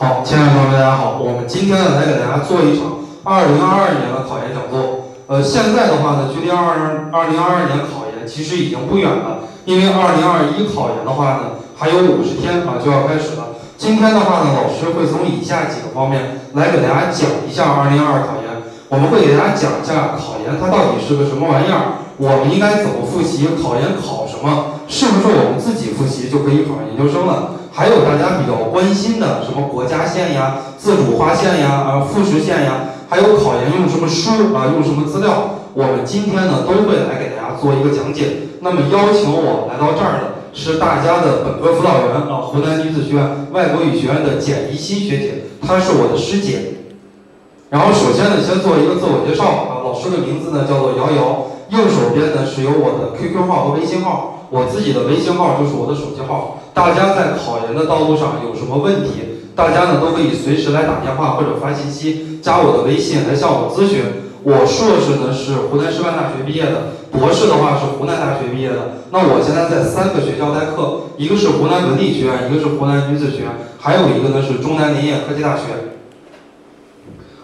好，亲爱的朋友们，大家好。我们今天呢来给大家做一场2022年的考研讲座。呃，现在的话呢，距离2 2022年考研其实已经不远了，因为2021考研的话呢，还有五十天啊就要开始了。今天的话呢，老师会从以下几个方面来给大家讲一下2022考研。我们会给大家讲一下考研它到底是个什么玩意儿，我们应该怎么复习，考研考什么，是不是我们自己复习就可以考上研究生了？还有大家比较关心的什么国家线呀、自主划线呀、啊复试线呀，还有考研用什么书啊、用什么资料，我们今天呢都会来给大家做一个讲解。那么邀请我来到这儿的是大家的本科辅导员啊，湖南女子学院外国语学院的简怡欣学姐，她是我的师姐。然后首先呢，先做一个自我介绍啊，老师的名字呢叫做瑶瑶，右手边呢是有我的 QQ 号和微信号，我自己的微信号就是我的手机号。大家在考研的道路上有什么问题，大家呢都可以随时来打电话或者发信息，加我的微信来向我咨询。我硕士呢是湖南师范大学毕业的，博士的话是湖南大学毕业的。那我现在在三个学校代课，一个是湖南文理学院，一个是湖南女子学院，还有一个呢是中南林业科技大学。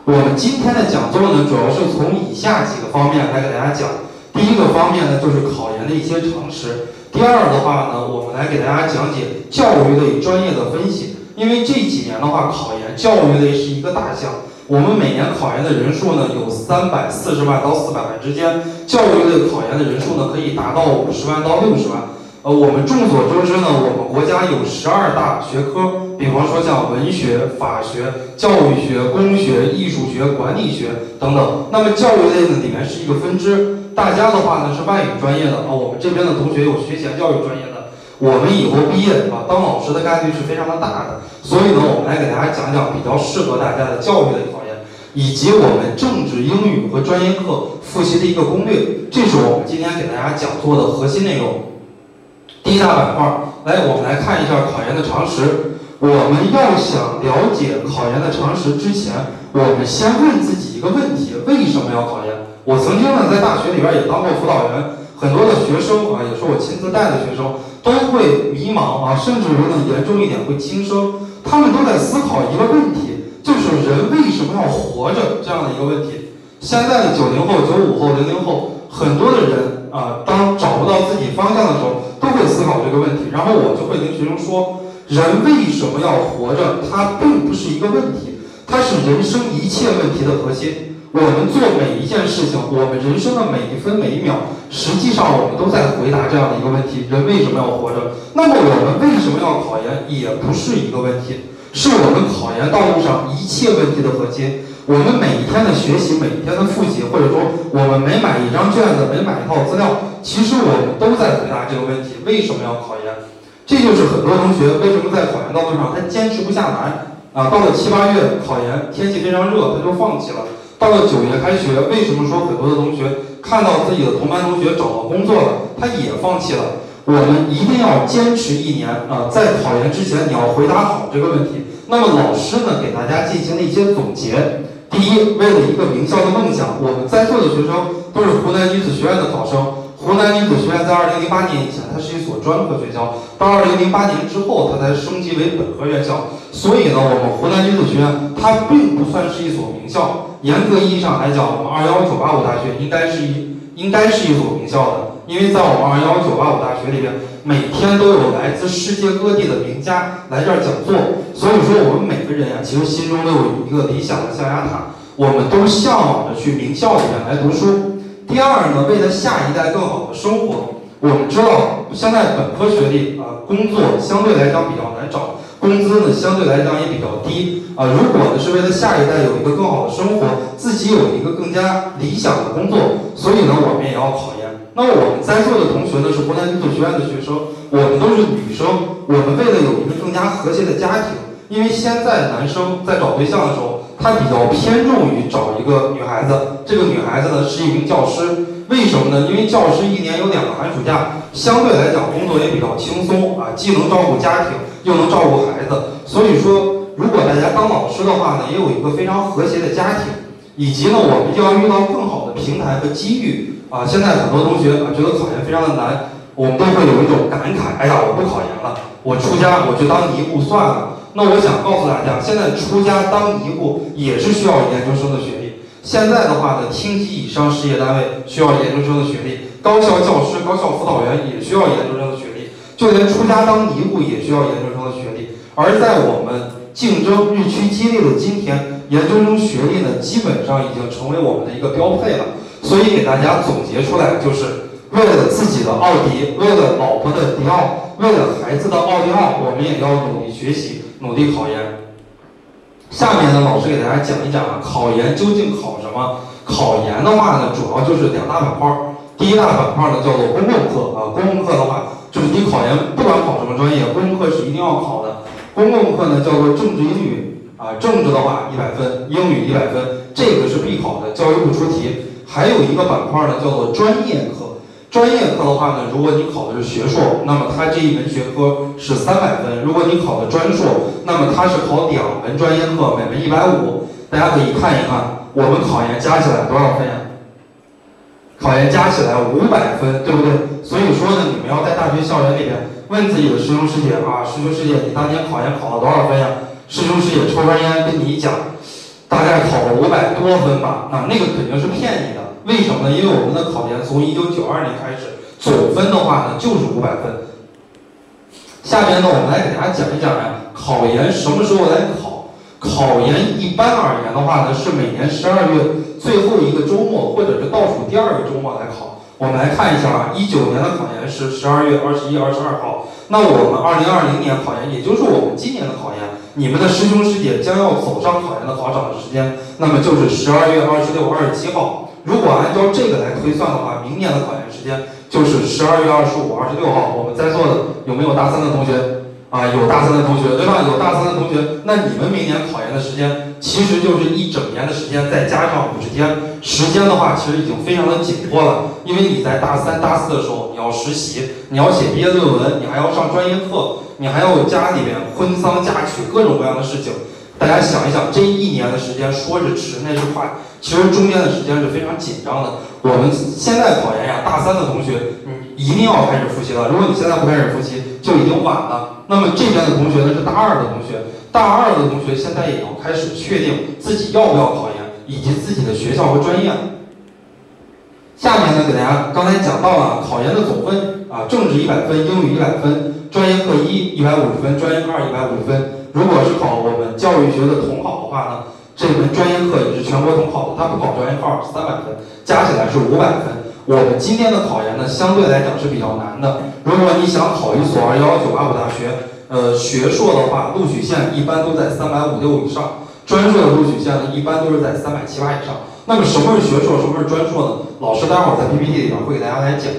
我们今天的讲座呢，主要是从以下几个方面来给大家讲。第一个方面呢，就是考研的一些常识。第二的话呢，我们来给大家讲解教育类专业的分析。因为这几年的话，考研教育类是一个大项。我们每年考研的人数呢，有三百四十万到四百万之间。教育类考研的人数呢，可以达到五十万到六十万。呃，我们众所周知呢，我们国家有十二大学科，比方说像文学、法学、教育学、工学、艺术学、管理学等等。那么教育类呢，里面是一个分支。大家的话呢是外语专业的啊，我们这边的同学有学前教育专业的，我们以后毕业啊当老师的概率是非常的大的，所以呢我们来给大家讲讲比较适合大家的教育类考研，以及我们政治、英语和专业课复习的一个攻略，这是我们今天给大家讲座的核心内容。第一大板块，来我们来看一下考研的常识。我们要想了解考研的常识之前，我们先问自己一个问题：为什么要考研？我曾经呢在大学里边也当过辅导员，很多的学生啊，也是我亲自带的学生，都会迷茫啊，甚至有点严重一点会轻生。他们都在思考一个问题，就是人为什么要活着这样的一个问题。现在的九零后、九五后、零零后，很多的人啊，当找不到自己方向的时候，都会思考这个问题。然后我就会跟学生说，人为什么要活着？它并不是一个问题，它是人生一切问题的核心。我们做每一件事情，我们人生的每一分每一秒，实际上我们都在回答这样的一个问题：人为什么要活着？那么我们为什么要考研，也不是一个问题，是我们考研道路上一切问题的核心。我们每一天的学习，每一天的复习，或者说我们每买一张卷子，每买一套资料，其实我们都在回答这个问题：为什么要考研？这就是很多同学为什么在考研道路上他坚持不下来啊！到了七八月考研，天气非常热，他就放弃了。到了九月开学，为什么说很多的同学看到自己的同班同学找到工作了，他也放弃了？我们一定要坚持一年啊，在考研之前你要回答好这个问题。那么老师呢，给大家进行了一些总结。第一，为了一个名校的梦想，我们在座的学生都是湖南女子学院的考生。湖南女子学院在二零零八年以前，它是一所专科学校，到二零零八年之后，它才升级为本科院校。所以呢，我们湖南女子学院它并不算是一所名校。严格意义上来讲，我们二幺九八五大学应该是一应该是一所名校的，因为在我们二幺九八五大学里边，每天都有来自世界各地的名家来这儿讲座。所以说，我们每个人呀，其实心中都有一个理想的象牙塔，我们都向往着去名校里面来读书。第二呢，为了下一代更好的生活，我们知道现在本科学历啊，工作相对来讲比较难找，工资呢相对来讲也比较低啊。如果呢是为了下一代有一个更好的生活，自己有一个更加理想的工作，所以呢我们也要考研。那我们在座的同学呢是湖南女子学院的学生，我们都是女生，我们为了有一个更加和谐的家庭，因为现在男生在找对象的时候。他比较偏重于找一个女孩子，这个女孩子呢是一名教师，为什么呢？因为教师一年有两个寒暑假，相对来讲工作也比较轻松啊，既能照顾家庭，又能照顾孩子。所以说，如果大家当老师的话呢，也有一个非常和谐的家庭，以及呢，我们就要遇到更好的平台和机遇啊。现在很多同学啊觉得考研非常的难，我们都会有一种感慨：哎呀，我不考研了，我出家，我去当尼姑算了。那我想告诉大家，现在出家当尼姑也是需要研究生的学历。现在的话呢，厅级以上事业单位需要研究生的学历，高校教师、高校辅导员也需要研究生的学历，就连出家当尼姑也需要研究生的学历。而在我们竞争日趋激烈的今天，研究生学历呢，基本上已经成为我们的一个标配了。所以给大家总结出来，就是为了自己的奥迪，为了老婆的迪奥，为了孩子的奥迪奥，我们也要努力学习，努力考研。下面呢，老师给大家讲一讲啊，考研究竟考什么？考研的话呢，主要就是两大板块儿。第一大板块呢，叫做公共课啊，公共课的话，就是你考研不管考什么专业，公共课是一定要考的。公共课呢，叫做政治、英语啊，政治的话一百分，英语一百分，这个是必考的，教育部出题。还有一个板块呢，叫做专业课。专业课的话呢，如果你考的是学硕，那么它这一门学科是三百分；如果你考的专硕，那么它是考两门专业课，每门一百五。大家可以看一看，我们考研加起来多少分呀？考研加起来五百分，对不对？所以说呢，你们要在大学校园里边问自己的师兄师姐啊，师兄师姐，你当年考研考了多少分呀？师兄师姐抽根烟跟你讲。大概考了五百多分吧，啊，那个肯定是骗你的。为什么呢？因为我们的考研从一九九二年开始，总分的话呢就是五百分。下面呢，我们来给大家讲一讲呀，考研什么时候来考？考研一般而言的话呢，是每年十二月最后一个周末，或者是倒数第二个周末来考。我们来看一下啊，一九年的考研是十二月二十一、二十二号。那我们二零二零年考研，也就是我们今年的考研。你们的师兄师姐将要走上考研的考场的时间，那么就是十二月二十六、二十七号。如果按照这个来推算的话，明年的考研时间就是十二月二十五、二十六号。我们在座的有没有大三的同学？啊，有大三的同学，对吧？有大三的同学，那你们明年考研的时间其实就是一整年的时间，再加上五十天。时间的话，其实已经非常的紧迫了，因为你在大三、大四的时候，你要实习，你要写毕业论文，你还要上专业课。你还有家里边婚丧嫁娶各种各样的事情，大家想一想，这一年的时间说是迟那是快，其实中间的时间是非常紧张的。我们现在考研呀，大三的同学，你一定要开始复习了。如果你现在不开始复习，就已经晚了。那么这边的同学呢，是大二的同学，大二的同学现在也要开始确定自己要不要考研，以及自己的学校和专业。下面呢，给大家刚才讲到了考研的总分啊，政治一百分，英语一百分。专业课一一百五十分，专业课二一百五十分。如果是考我们教育学的统考的话呢，这门专业课也是全国统考的，它不考专业课二是三百分，加起来是五百分。我们今天的考研呢，相对来讲是比较难的。如果你想考一所二幺幺九八五大学，呃，学硕的话，录取线一般都在三百五六以上；专硕的录取线呢，一般都是在三百七八以上。那么什么是学硕，什么是专硕呢？老师待会儿在 PPT 里边会给大家来讲。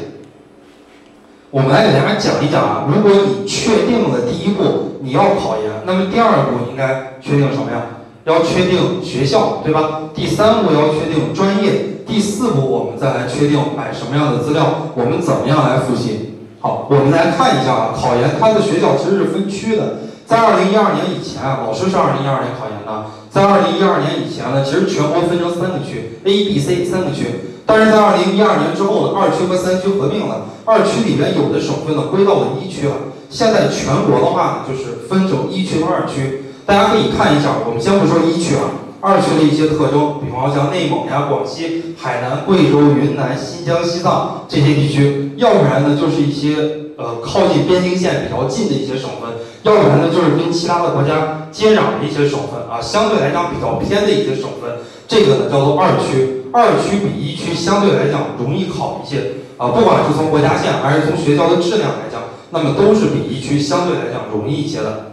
我们来给大家讲一讲啊，如果你确定了第一步你要考研，那么第二步应该确定什么呀？要确定学校，对吧？第三步要确定专业，第四步我们再来确定买什么样的资料，我们怎么样来复习？好，我们来看一下啊，考研它的学校其实是分区的，在二零一二年以前啊，老师是二零一二年考研的，在二零一二年以前呢，其实全国分成三个区，A、B、C 三个区。但是在二零一二年之后呢，二区和三区合并了，二区里边有的省份呢归到了一区了。现在全国的话呢，就是分成一区和二区。大家可以看一下，我们先不说一区啊，二区的一些特征，比方像内蒙呀、广西、海南、贵州、云南、新疆、西藏这些地区，要不然呢就是一些呃靠近边境线比较近的一些省份，要不然呢就是跟其他的国家接壤的一些省份啊，相对来讲比较偏的一些省份，这个呢叫做二区。二区比一区相对来讲容易考一些啊，不管是从国家线还是从学校的质量来讲，那么都是比一区相对来讲容易一些的。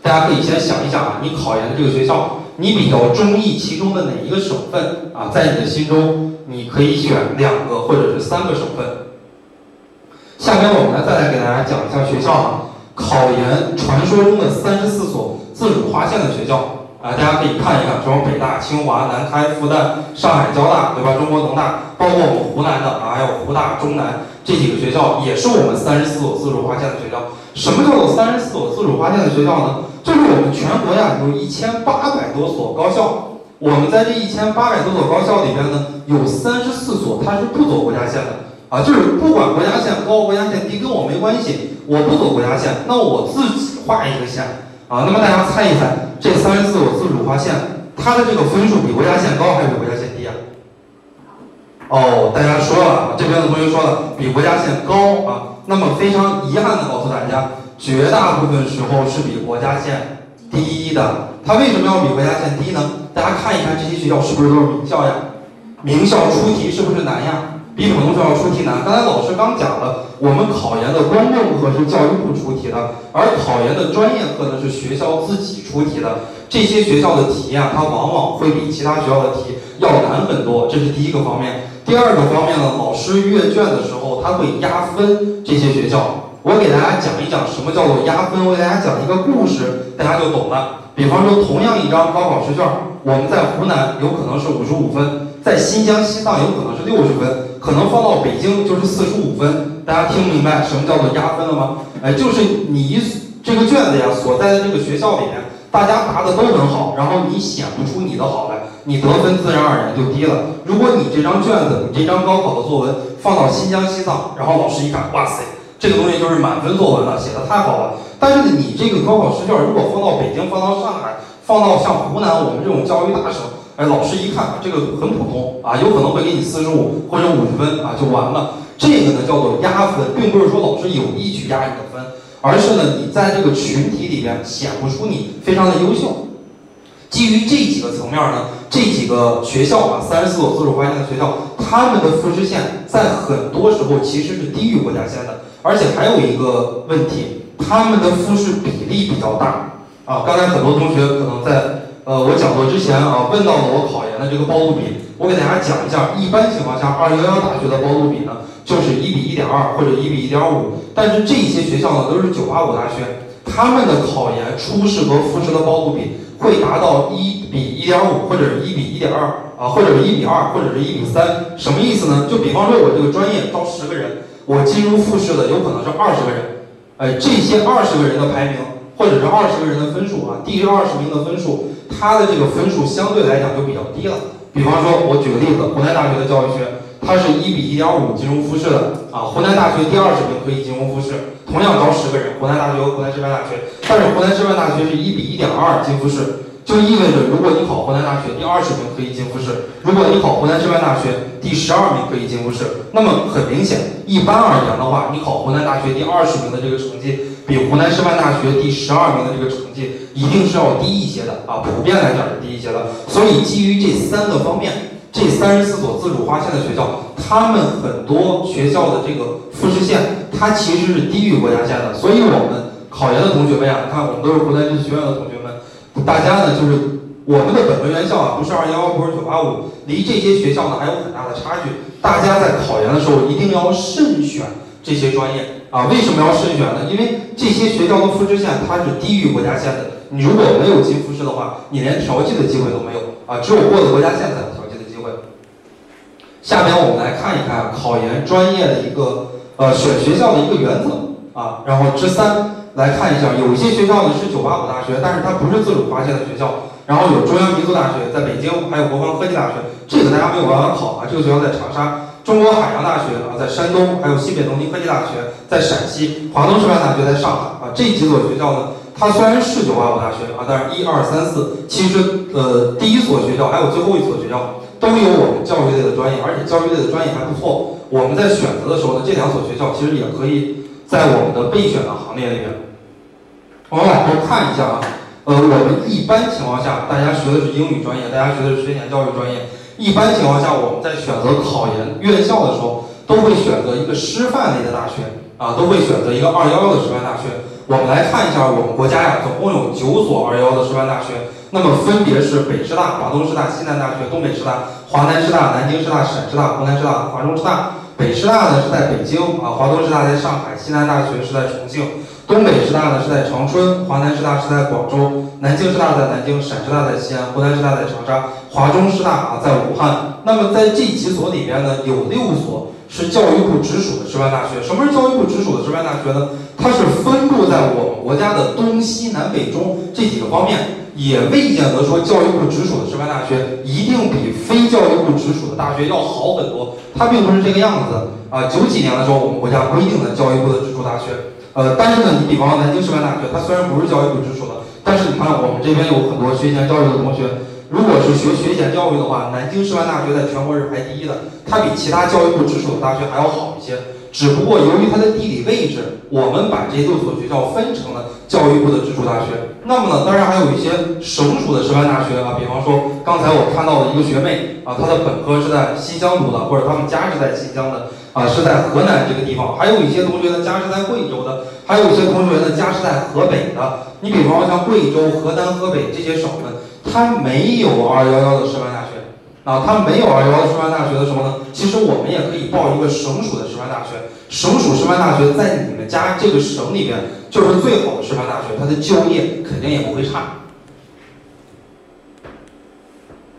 大家可以先想一想啊，你考研的这个学校，你比较中意其中的哪一个省份啊？在你的心中，你可以选两个或者是三个省份。下面我们来再来给大家讲一下学校啊，考研传说中的三十四所自主划线的学校。啊，大家可以看一看，什么北大、清华、南开、复旦、上海交大，对吧？中国农大，包括我们湖南的啊，还有湖大、中南这几个学校，也是我们三十四所自主划线的学校。什么叫做三十四所自主划线的学校呢？就是我们全国呀，有一千八百多所高校，我们在这一千八百多所高校里边呢，有三十四所它是不走国家线的啊，就是不管国家线高、国家线低跟我没关系，我不走国家线，那我自己画一个线。啊。那么大家猜一猜，这三十四所自主划线，它的这个分数比国家线高还是比国家线低啊？哦，大家说了，这边的同学说了，比国家线高啊。那么非常遗憾的告诉大家，绝大部分时候是比国家线低的。它为什么要比国家线低呢？大家看一看这些学校是不是都是名校呀？名校出题是不是难呀？比普通学校出题难。刚才老师刚讲了，我们考研的公共课是教育部出题的，而考研的专业课呢是学校自己出题的。这些学校的题啊，它往往会比其他学校的题要难很多，这是第一个方面。第二个方面呢，老师阅卷的时候他会压分这些学校。我给大家讲一讲什么叫做压分，我给大家讲一个故事，大家就懂了。比方说，同样一张高考试卷，我们在湖南有可能是五十五分，在新疆、西藏有可能是六十分，可能放到北京就是四十五分。大家听明白什么叫做压分了吗？哎，就是你这个卷子呀，所在的这个学校里面，大家答的都很好，然后你显不出你的好来。你得分自然而然就低了。如果你这张卷子，你这张高考的作文放到新疆、西藏，然后老师一看，哇塞，这个东西就是满分作文了，写的太好了。但是你这个高考试卷如果放到北京、放到上海、放到像湖南我们这种教育大省，哎，老师一看这个很普通啊，有可能会给你四十五或者五十分啊，就完了。这个呢叫做压分，并不是说老师有意去压你的分，而是呢你在这个群体里边显不出你非常的优秀。基于这几个层面呢，这几个学校啊，三十四所自主划线的学校，他们的复试线在很多时候其实是低于国家线的，而且还有一个问题，他们的复试比例比较大啊。刚才很多同学可能在呃我讲座之前啊问到了我考研的这个包录比，我给大家讲一下，一般情况下二幺幺大学的包录比呢就是一比一点二或者一比一点五，但是这些学校呢都是九八五大学，他们的考研初试和复试的包录比。会达到一比一点五，或者是一比一点二啊，或者是一比二，或者是一比三，什么意思呢？就比方说，我这个专业招十个人，我进入复试的有可能是二十个人，哎，这些二十个人的排名，或者是二十个人的分数啊，第二十名的分数，他的这个分数相对来讲就比较低了。比方说，我举个例子，湖南大学的教育学。它是一比一点五进入复试的啊，湖南大学第二十名可以进入复试，同样招十个人，湖南大学和湖南师范大学，但是湖南师范大学是一比一点二进复试，就意味着如果你考湖南大学第二十名可以进复试，如果你考湖南师范大学第十二名可以进复试，那么很明显，一般而言的话，你考湖南大学第二十名的这个成绩，比湖南师范大学第十二名的这个成绩一定是要低一些的啊，普遍来讲是低一些的，所以基于这三个方面。这三十四所自主划线的学校，他们很多学校的这个复试线，它其实是低于国家线的。所以，我们考研的同学们呀，看我们都是湖南技术学院的同学们，大家呢就是我们的本科院校啊，不是二幺幺，不是九八五，离这些学校呢还有很大的差距。大家在考研的时候一定要慎选这些专业啊。为什么要慎选呢？因为这些学校的复试线它是低于国家线的。你如果没有进复试的话，你连调剂的机会都没有啊。只有过了国家线才有调剂的机会。下边我们来看一看考研专业的一个呃选学校的一个原则啊，然后之三来看一下，有一些学校呢是九八五大学，但是它不是自主划线的学校，然后有中央民族大学在北京，还有国防科技大学，这个大家没有办法考啊，这个学校在长沙，中国海洋大学啊在山东，还有西北农林科技大学在陕西，华东师范大学在上海啊，这几所学校呢，它虽然是九八五大学啊，但是一二三四，其实呃第一所学校还有最后一所学校。都有我们教育类的专业，而且教育类的专业还不错。我们在选择的时候呢，这两所学校其实也可以在我们的备选的行列里面。我们往后看一下啊，呃，我们一般情况下，大家学的是英语专业，大家学的是学前教育专业。一般情况下，我们在选择考研院校的时候，都会选择一个师范类的大学啊，都会选择一个二幺幺的师范大学。我们来看一下，我们国家呀，总共有九所二幺幺的师范大学。那么分别是北师大、华东师大、西南大学、东北师大、华南师大、南京师大、陕师大、湖南师大、华中师大。北师大呢是在北京啊，华东师大在上海，西南大学是在重庆，东北师大呢是在长春，华南师大是在广州，南京师大在南京，陕师大在西安，湖南师大在长沙，华中师大啊在武汉。那么在这几所里边呢，有六所是教育部直属的师范大学。什么是教育部直属的师范大学呢？它是分布在我们国家的东西南北中这几个方面。也未见得说教育部直属的师范大学一定比非教育部直属的大学要好很多，它并不是这个样子啊。九几年的时候，我们国家规定的教育部的直属大学，呃，但是呢，你比方南京师范大学，它虽然不是教育部直属的，但是你看，我们这边有很多学前教育的同学，如果是学学前教育的话，南京师范大学在全国是排第一的，它比其他教育部直属的大学还要好一些。只不过由于它的地理位置，我们把这六所学校分成了教育部的直属大学。那么呢，当然还有一些省属的师范大学啊，比方说刚才我看到的一个学妹啊，她的本科是在新疆读的，或者他们家是在新疆的啊，是在河南这个地方。还有一些同学的家是在贵州的，还有一些同学的家是在河北的。你比方说像贵州、河南、河北这些省份，它没有二幺幺的师范大学。啊，他没有二幺幺师范大学的时候呢，其实我们也可以报一个省属的师范大学。省属师范大学在你们家这个省里边就是最好的师范大学，它的就业肯定也不会差。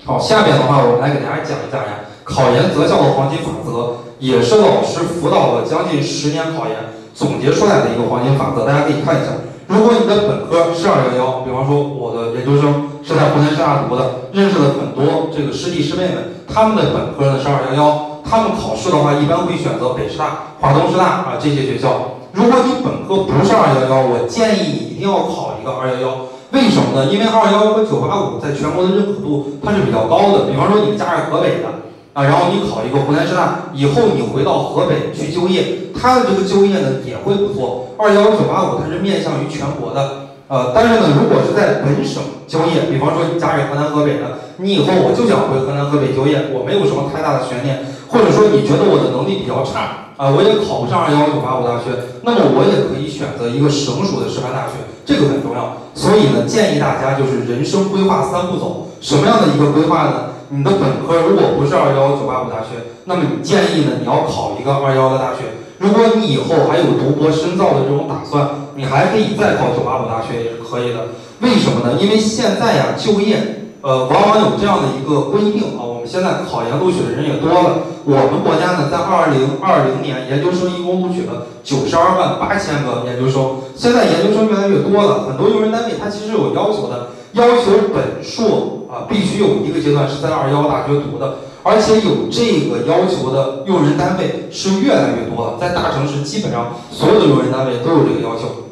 好，下边的话我们来给大家讲一讲呀，考研择校的黄金法则，也是老师辅导了将近十年考研总结出来的一个黄金法则，大家可以看一下。如果你的本科是二幺幺，比方说我的研究生是在湖南师大读的，认识了很多这个师弟师妹们，他们的本科呢是二幺幺，他们考试的话一般会选择北师大、华东师大啊这些学校。如果你本科不是二幺幺，我建议你一定要考一个二幺幺，为什么呢？因为二幺幺和九八五在全国的认可度它是比较高的。比方说你家是河北的。啊，然后你考一个湖南师大，以后你回到河北去就业，他的这个就业呢也会不错。二幺幺九八五它是面向于全国的，呃，但是呢，如果是在本省就业，比方说你家是河南河北的，你以后我就想回河南河北就业，我没有什么太大的悬念，或者说你觉得我的能力比较差，啊，我也考不上二幺九八五大学，那么我也可以选择一个省属的师范大学，这个很重要。所以呢，建议大家就是人生规划三步走，什么样的一个规划呢？你的本科如果不是二幺幺九八五大学，那么你建议呢？你要考一个二幺幺的大学。如果你以后还有读博深造的这种打算，你还可以再考九八五大学也是可以的。为什么呢？因为现在呀，就业呃往往有这样的一个规定啊。我们现在考研录取的人也多了。我们国家呢，在二零二零年研究生一共录取了九十二万八千个研究生。现在研究生越来越多了，很多用人单位它其实有要求的。要求本硕啊必须有一个阶段是在二幺大学读的，而且有这个要求的用人单位是越来越多了，在大城市基本上所有的用人单位都有这个要求。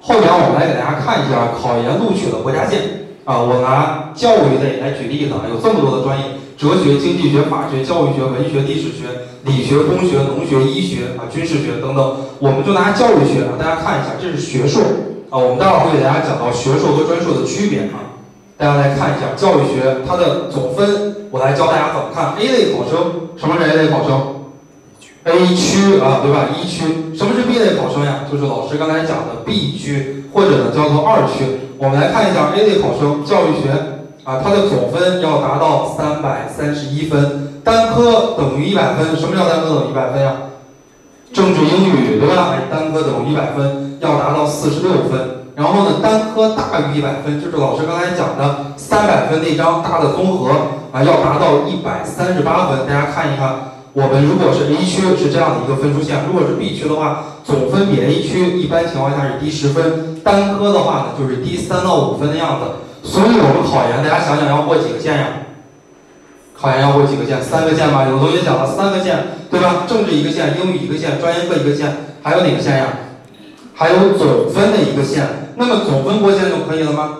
后边我们来给大家看一下考研录取的国家线啊，我拿教育类来举例子啊，有这么多的专业：哲学、经济学、法学、教育学、文学、历史学、理学、工学、农学、医学啊、军事学等等，我们就拿教育学啊，大家看一下，这是学硕。啊，我们待会儿会给大家讲到学硕和专硕的区别啊，大家来看一下教育学它的总分，我来教大家怎么看 A 类考生，什么是 A 类考生？A 区啊，对吧？一区，什么是 B 类考生呀？就是老师刚才讲的 B 区，或者呢叫做二区。我们来看一下 A 类考生教育学啊，它的总分要达到三百三十一分，单科等于一百分。什么叫单科等于一百分呀？政治英语对吧？单科等于一百分，要达到四十六分。然后呢，单科大于一百分，就是老师刚才讲的三百分那张大的综合啊，要达到一百三十八分。大家看一看，我们如果是 A 区是这样的一个分数线，如果是 B 区的话，总分比 A 区一般情况下是低十分，单科的话呢就是低三到五分的样子。所以我们考研，大家想想要过几个线呀？考研要过几个线？三个线吧。有同学讲了三个线，对吧？政治一个线，英语一个线，专业课一个线，还有哪个线呀？还有总分的一个线。那么总分过线就可以了吗？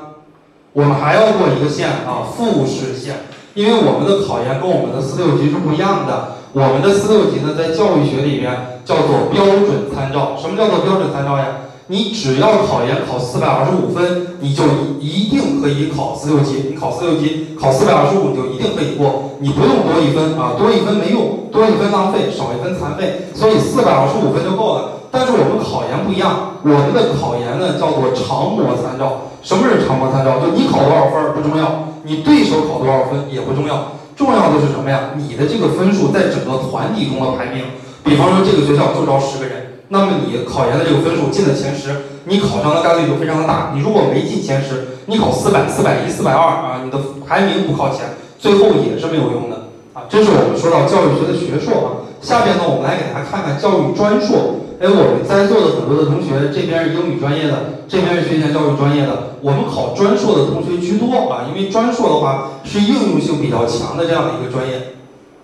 我们还要过一个线啊，复试线。因为我们的考研跟我们的四六级是不一样的。我们的四六级呢，在教育学里面叫做标准参照。什么叫做标准参照呀？你只要考研考四百二十五分，你就一定可以考四六级。你考四六级考四百二十五，你就一定可以过，你不用多一分啊，多一分没用，多一分浪费，少一分残废。所以四百二十五分就够了。但是我们考研不一样，我们的考研呢叫做常模参照。什么是常模参照？就你考多少分不重要，你对手考多少分也不重要，重要的是什么呀？你的这个分数在整个团体中的排名。比方说这个学校就招十个人。那么你考研的这个分数进了前十，你考上的概率就非常的大。你如果没进前十，你考四百、四百一、四百二啊，你的排名不靠前，最后也是没有用的啊。这是我们说到教育学的学硕啊。下边呢，我们来给大家看看教育专硕。哎，我们在座的很多的同学，这边是英语专业的，这边是学前教育专业的。我们考专硕的同学居多啊，因为专硕的话是应用性比较强的这样的一个专业。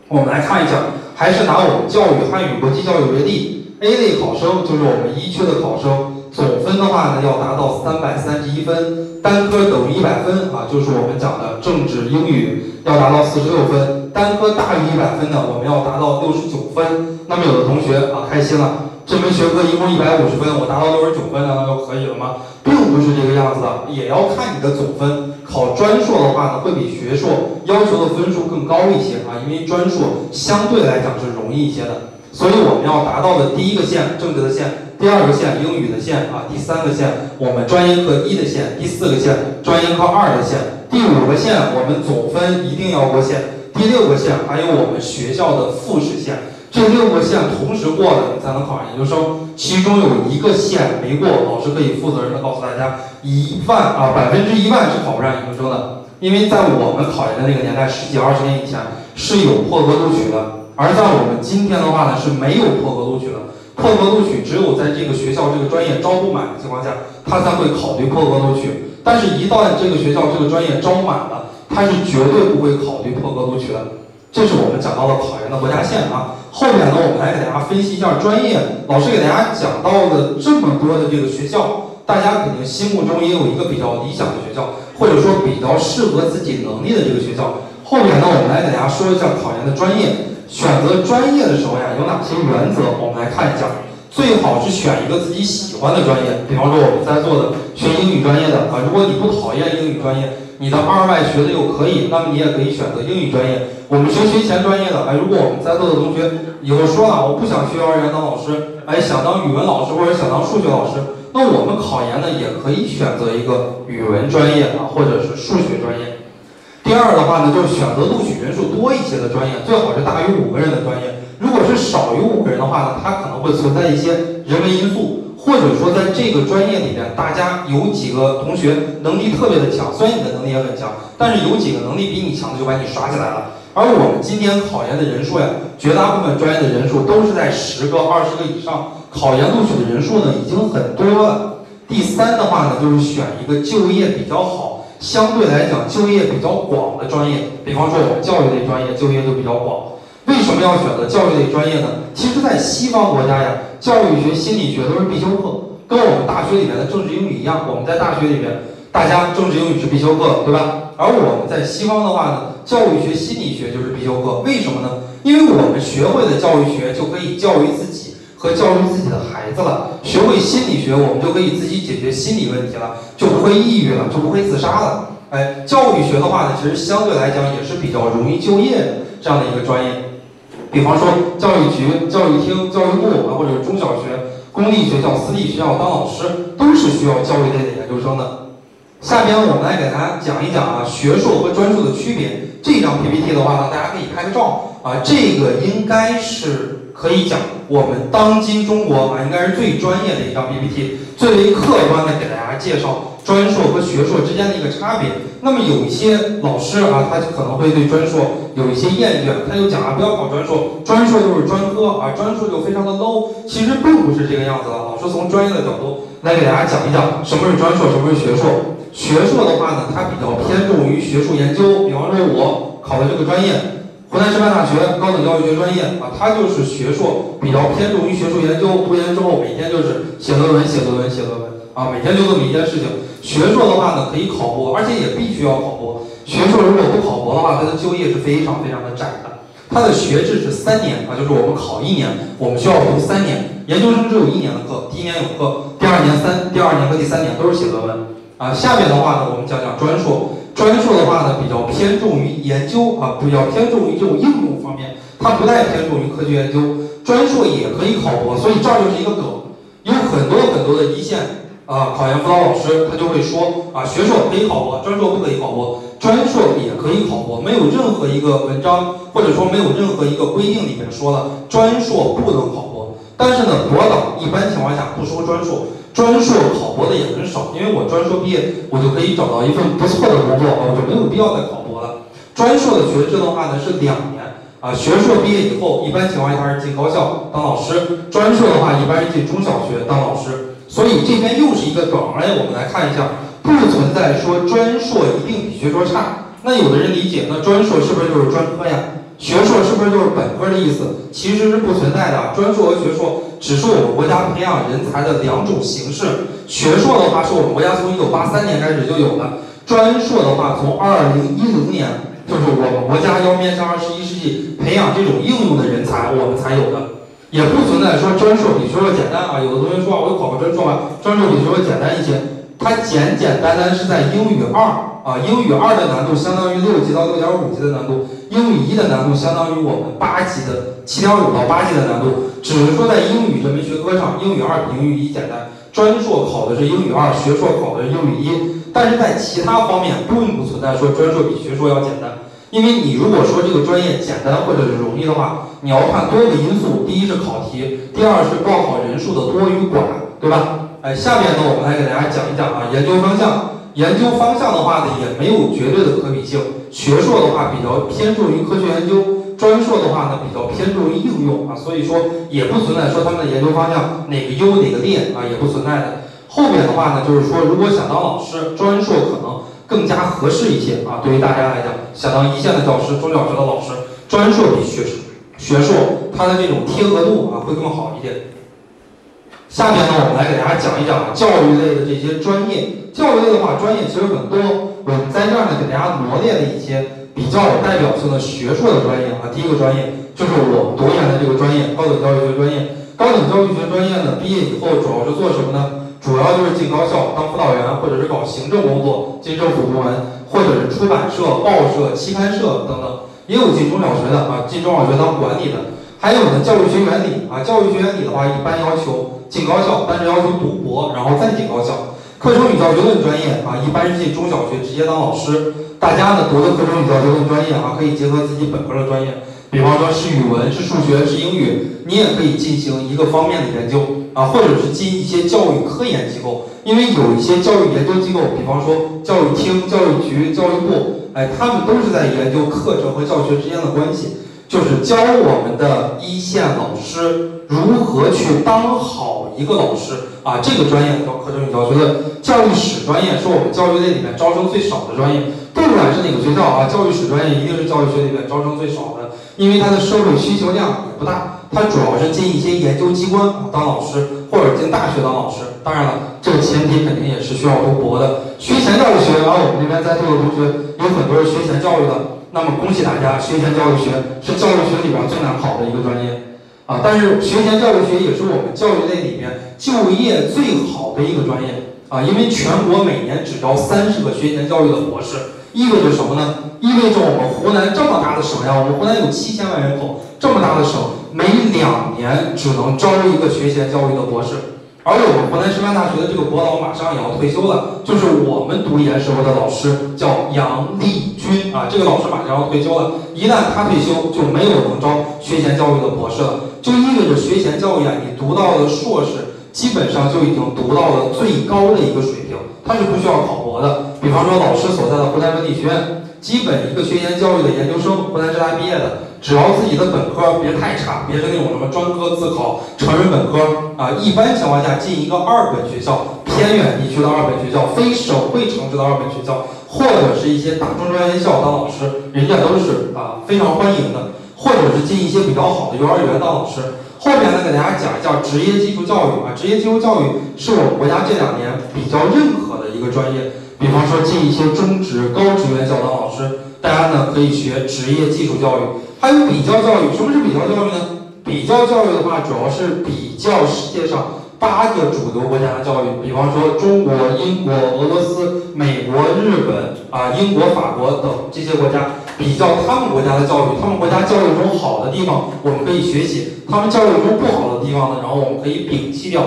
我们来看一下，还是拿我们教育汉语国际教育为例。A 类考生就是我们一区的考生，总分的话呢要达到三百三十一分，单科等于一百分啊，就是我们讲的政治英语要达到四十六分，单科大于一百分呢，我们要达到六十九分。那么有的同学啊开心了，这门学科一共一百五十分，我达到六十九分那就可以了吗？并不是这个样子的，也要看你的总分。考专硕的话呢，会比学硕要求的分数更高一些啊，因为专硕相对来讲是容易一些的。所以我们要达到的第一个线，政治的线；第二个线，英语的线啊；第三个线，我们专业课一的线；第四个线，专业课二的线；第五个线，我们总分一定要过线；第六个线，还有我们学校的复试线。这六个线同时过了，你才能考上研究生。其中有一个线没过，老师可以负责任的告诉大家，一万啊，百分之一万是考不上研究生的。因为在我们考研的那个年代，十几二十年以前是有破格录取的，而在我们今天的话呢，是没有破格录取的。破格录取只有在这个学校这个专业招不满的情况下，他才会考虑破格录取。但是，一旦这个学校这个专业招满了，他是绝对不会考虑破格录取的。这是我们讲到的考研的国家线啊。后面呢，我们来给大家分析一下专业。老师给大家讲到的这么多的这个学校，大家肯定心目中也有一个比较理想的学校，或者说比较适合自己能力的这个学校。后面呢，我们来给大家说一下考研的专业。选择专业的时候呀，有哪些原则？我们来看一下。最好是选一个自己喜欢的专业，比方说我们在座的学英语专业的啊，如果你不讨厌英语专业。你的二外学的又可以，那么你也可以选择英语专业。我们学学前专业的，哎，如果我们在座的同学以后说了，我不想去幼儿园当老师，哎，想当语文老师或者想当数学老师，那我们考研呢也可以选择一个语文专业啊，或者是数学专业。第二的话呢，就是选择录取人数多一些的专业，最好是大于五个人的专业。如果是少于五个人的话呢，它可能会存在一些人为因素。或者说，在这个专业里边，大家有几个同学能力特别的强，虽然你的能力也很强，但是有几个能力比你强的就把你刷起来了。而我们今天考研的人数呀，绝大部分专业的人数都是在十个、二十个以上，考研录取的人数呢已经很多了。第三的话呢，就是选一个就业比较好，相对来讲就业比较广的专业，比方说我们教育类专业就业就比较广。为什么要选择教育类专业呢？其实，在西方国家呀，教育学、心理学都是必修课，跟我们大学里面的政治英语一样。我们在大学里面，大家政治英语是必修课，对吧？而我们在西方的话呢，教育学、心理学就是必修课。为什么呢？因为我们学会了教育学，就可以教育自己和教育自己的孩子了；学会心理学，我们就可以自己解决心理问题了，就不会抑郁了，就不会自杀了。哎，教育学的话呢，其实相对来讲也是比较容易就业的这样的一个专业。比方说，教育局、教育厅、教育部啊，或者中小学、公立学校、私立学校当老师，都是需要教育类的研究生的。下边我们来给大家讲一讲啊，学硕和专硕的区别。这张 PPT 的话呢，大家可以拍个照啊，这个应该是可以讲我们当今中国啊，应该是最专业的一张 PPT，最为客观的给大家介绍。专硕和学硕之间的一个差别，那么有一些老师啊，他就可能会对专硕有一些厌倦，他就讲啊，不要考专硕，专硕就是专科啊，专硕就非常的 low。其实并不是这个样子的，老师从专业的角度来给大家讲一讲什么是专硕，什么是学硕。学硕的话呢，它比较偏重于学术研究，比方说我考的这个专业，湖南师范大学高等教育学专业啊，它就是学硕，比较偏重于学术研究，读研之后每天就是写论文，写论文，写论文啊，每天就这么一件事情。学硕的话呢，可以考博，而且也必须要考博。学硕如果不考博的话，它的就业是非常非常的窄的。它的学制是三年啊，就是我们考一年，我们需要读三年。研究生只有一年的课，第一年有课，第二年三，第二年和第三年都是写论文啊。下面的话呢，我们讲讲专硕。专硕的话呢，比较偏重于研究啊，比较偏重于这种应用方面，它不太偏重于科学研究。专硕也可以考博，所以这儿就是一个梗，有很多很多的一线。啊，考研辅导老师他就会说啊，学硕可以考博，专硕不可以考博，专硕也可以考博，没有任何一个文章或者说没有任何一个规定里面说了专硕不能考博。但是呢，博导一般情况下不收专硕，专硕考博的也很少，因为我专硕毕业，我就可以找到一份不错的工作，我就没有必要再考博了。专硕的学制的话呢是两年啊，学硕毕业以后，一般情况下是进高校当老师，专硕的话一般是进中小学当老师。所以这边又是一个梗，哎，我们来看一下，不存在说专硕一定比学硕差。那有的人理解，那专硕是不是就是专科呀？学硕是不是就是本科的意思？其实是不存在的，专硕和学硕只是我们国家培养人才的两种形式。学硕的话是我们国家从一九八三年开始就有的，专硕的话从二零一零年就是我们国家要面向二十一世纪培养这种应用的人才，我们才有的。也不存在说专硕比学硕简单啊，有的同学说啊，我有考过专硕吧，专硕比学硕简单一些，它简简单单是在英语二。啊，英语二的难度相当于六级到六点五级的难度，英语一的难度相当于我们八级的七点五到八级的难度。只是说在英语这门学科上，英语二比英语一简单。专硕考的是英语二，学硕考的是英语一。但是在其他方面并不存在说专硕比学硕要简单，因为你如果说这个专业简单或者是容易的话，你要看多个因素，第一是考题，第二是报考人数的多与寡，对吧？哎，下面呢我们来给大家讲一讲啊，研究方向。研究方向的话呢，也没有绝对的可比性。学硕的话比较偏重于科学研究，专硕的话呢比较偏重于应用啊，所以说也不存在说他们的研究方向哪个优哪个劣啊，也不存在的。后面的话呢，就是说如果想当老师，专硕可能更加合适一些啊。对于大家来讲，想当一线的教师、中小学的老师，专硕比学学硕它的这种贴合度啊会更好一点。下面呢，我们来给大家讲一讲教育类的这些专业。教育类的话，专业其实很多。我们在这儿呢，给大家罗列了一些比较有代表性的学硕的专业啊。第一个专业就是我读研的这个专业——高等教育学专业。高等教育学专业呢，毕业以后主要是做什么呢？主要就是进高校当辅导员，或者是搞行政工作，进政府部门，或者是出版社、报社、期刊社等等。也有进中小学的啊，进中小学当管理的。还有呢，教育学原理啊，教育学原理的话，一般要求进高校，但是要求读博，然后再进高校。课程与教学论专业啊，一般是进中小学直接当老师。大家呢读的课程与教学论专业啊，可以结合自己本科的专业，比方说是语文、是数学、是英语，你也可以进行一个方面的研究啊，或者是进一些教育科研机构，因为有一些教育研究机构，比方说教育厅、教育局、教育部，哎，他们都是在研究课程和教学之间的关系。就是教我们的一线老师如何去当好一个老师啊！这个专业叫课程与教学论。教育史专业是我们教育类里面招生最少的专业，不管是哪个学校啊，教育史专业一定是教育学里面招生最少的，因为它的社会需求量也不大。它主要是进一些研究机关啊当老师，或者进大学当老师。当然了，这个前提肯定也是需要读博的。学前教育学，然后我们这边在座的同学有很多是学前教育的。那么恭喜大家，学前教育学是教育学里边最难考的一个专业啊！但是学前教育学也是我们教育类里面就业最好的一个专业啊！因为全国每年只招三十个学前教育的博士，意味着什么呢？意味着我们湖南这么大的省呀，我们湖南有七千万人口，这么大的省，每两年只能招一个学前教育的博士。而我们湖南师范大学的这个博老马上也要退休了，就是我们读研时候的老师叫杨丽君啊，这个老师马上要退休了。一旦他退休，就没有能招学前教育的博士了，就意味着学前教育啊，你读到的硕士基本上就已经读到了最高的一个水平，它是不需要考博的。比方说老师所在的湖南文理学院，基本一个学前教育的研究生，湖南师大毕业的。只要自己的本科别太差，别是那种什么专科自考、成人本科啊，一般情况下进一个二本学校，偏远地区的二本学校，非省会城市的二本学校，或者是一些大中专院校当老师，人家都是啊非常欢迎的。或者是进一些比较好的幼儿园当老师。后面呢，给大家讲一下职业技术教育啊，职业技术教育是我们国家这两年比较认可的一个专业。比方说进一些中职、高职院校当老师，大家呢可以学职业技术教育。还有比较教育，什么是比较教育呢？比较教育的话，主要是比较世界上八个主流国家的教育，比方说中国、英国、俄罗斯、美国、日本啊、英国、法国等这些国家，比较他们国家的教育，他们国家教育中好的地方，我们可以学习；他们教育中不好的地方呢，然后我们可以摒弃掉。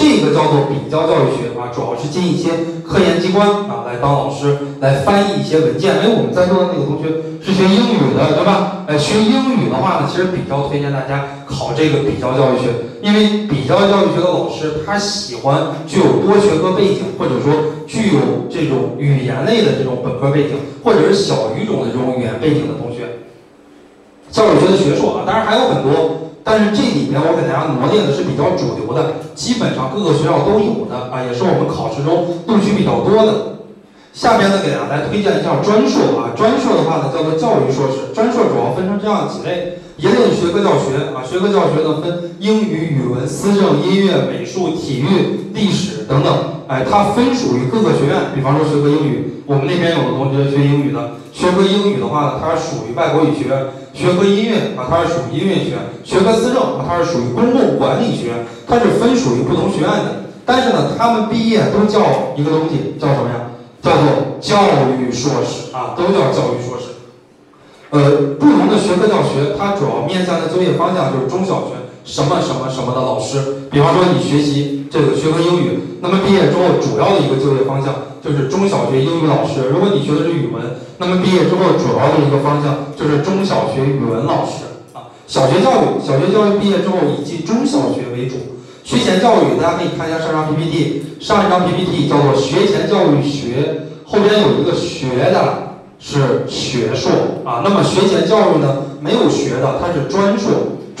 这个叫做比较教育学啊，主要是进一些科研机关啊来当老师，来翻译一些文件。因为，我们在座的那个同学是学英语的，对吧？哎，学英语的话呢，其实比较推荐大家考这个比较教育学，因为比较教育学的老师他喜欢具有多学科背景，或者说具有这种语言类的这种本科背景，或者是小语种的这种语言背景的同学。教育学的学硕啊，当然还有很多。但是这里面我给大家罗列的是比较主流的，基本上各个学校都有的啊，也是我们考试中录取比较多的。下边呢，给大家来推荐一下专硕啊，专硕的话呢叫做教育硕士，专硕主要分成这样几类，一类的学科教学啊，学科教学呢分英语、语文、思政、音乐、美术、体育、历史等等，哎，它分属于各个学院，比方说学科英语，我们那边有的同学学英语的，学科英语的话呢，它是属于外国语学院；学科音乐啊，它是属于音乐学院；学科思政啊，它是属于公共管理学院，它是分属于不同学院的。但是呢，他们毕业都叫一个东西，叫什么呀？叫做教育硕士啊，都叫教育硕士。呃，不同的学科教学，它主要面向的就业方向就是中小学什么什么什么的老师。比方说你学习这个学科英语，那么毕业之后主要的一个就业方向就是中小学英语老师。如果你学的是语文，那么毕业之后主要的一个方向就是中小学语文老师啊。小学教育，小学教育毕业之后以及中小学为主。学前教育，大家可以看一下上张 PPT，上一张 PPT 叫做学前教育学，后边有一个学的是学硕啊。那么学前教育呢，没有学的，它是专硕。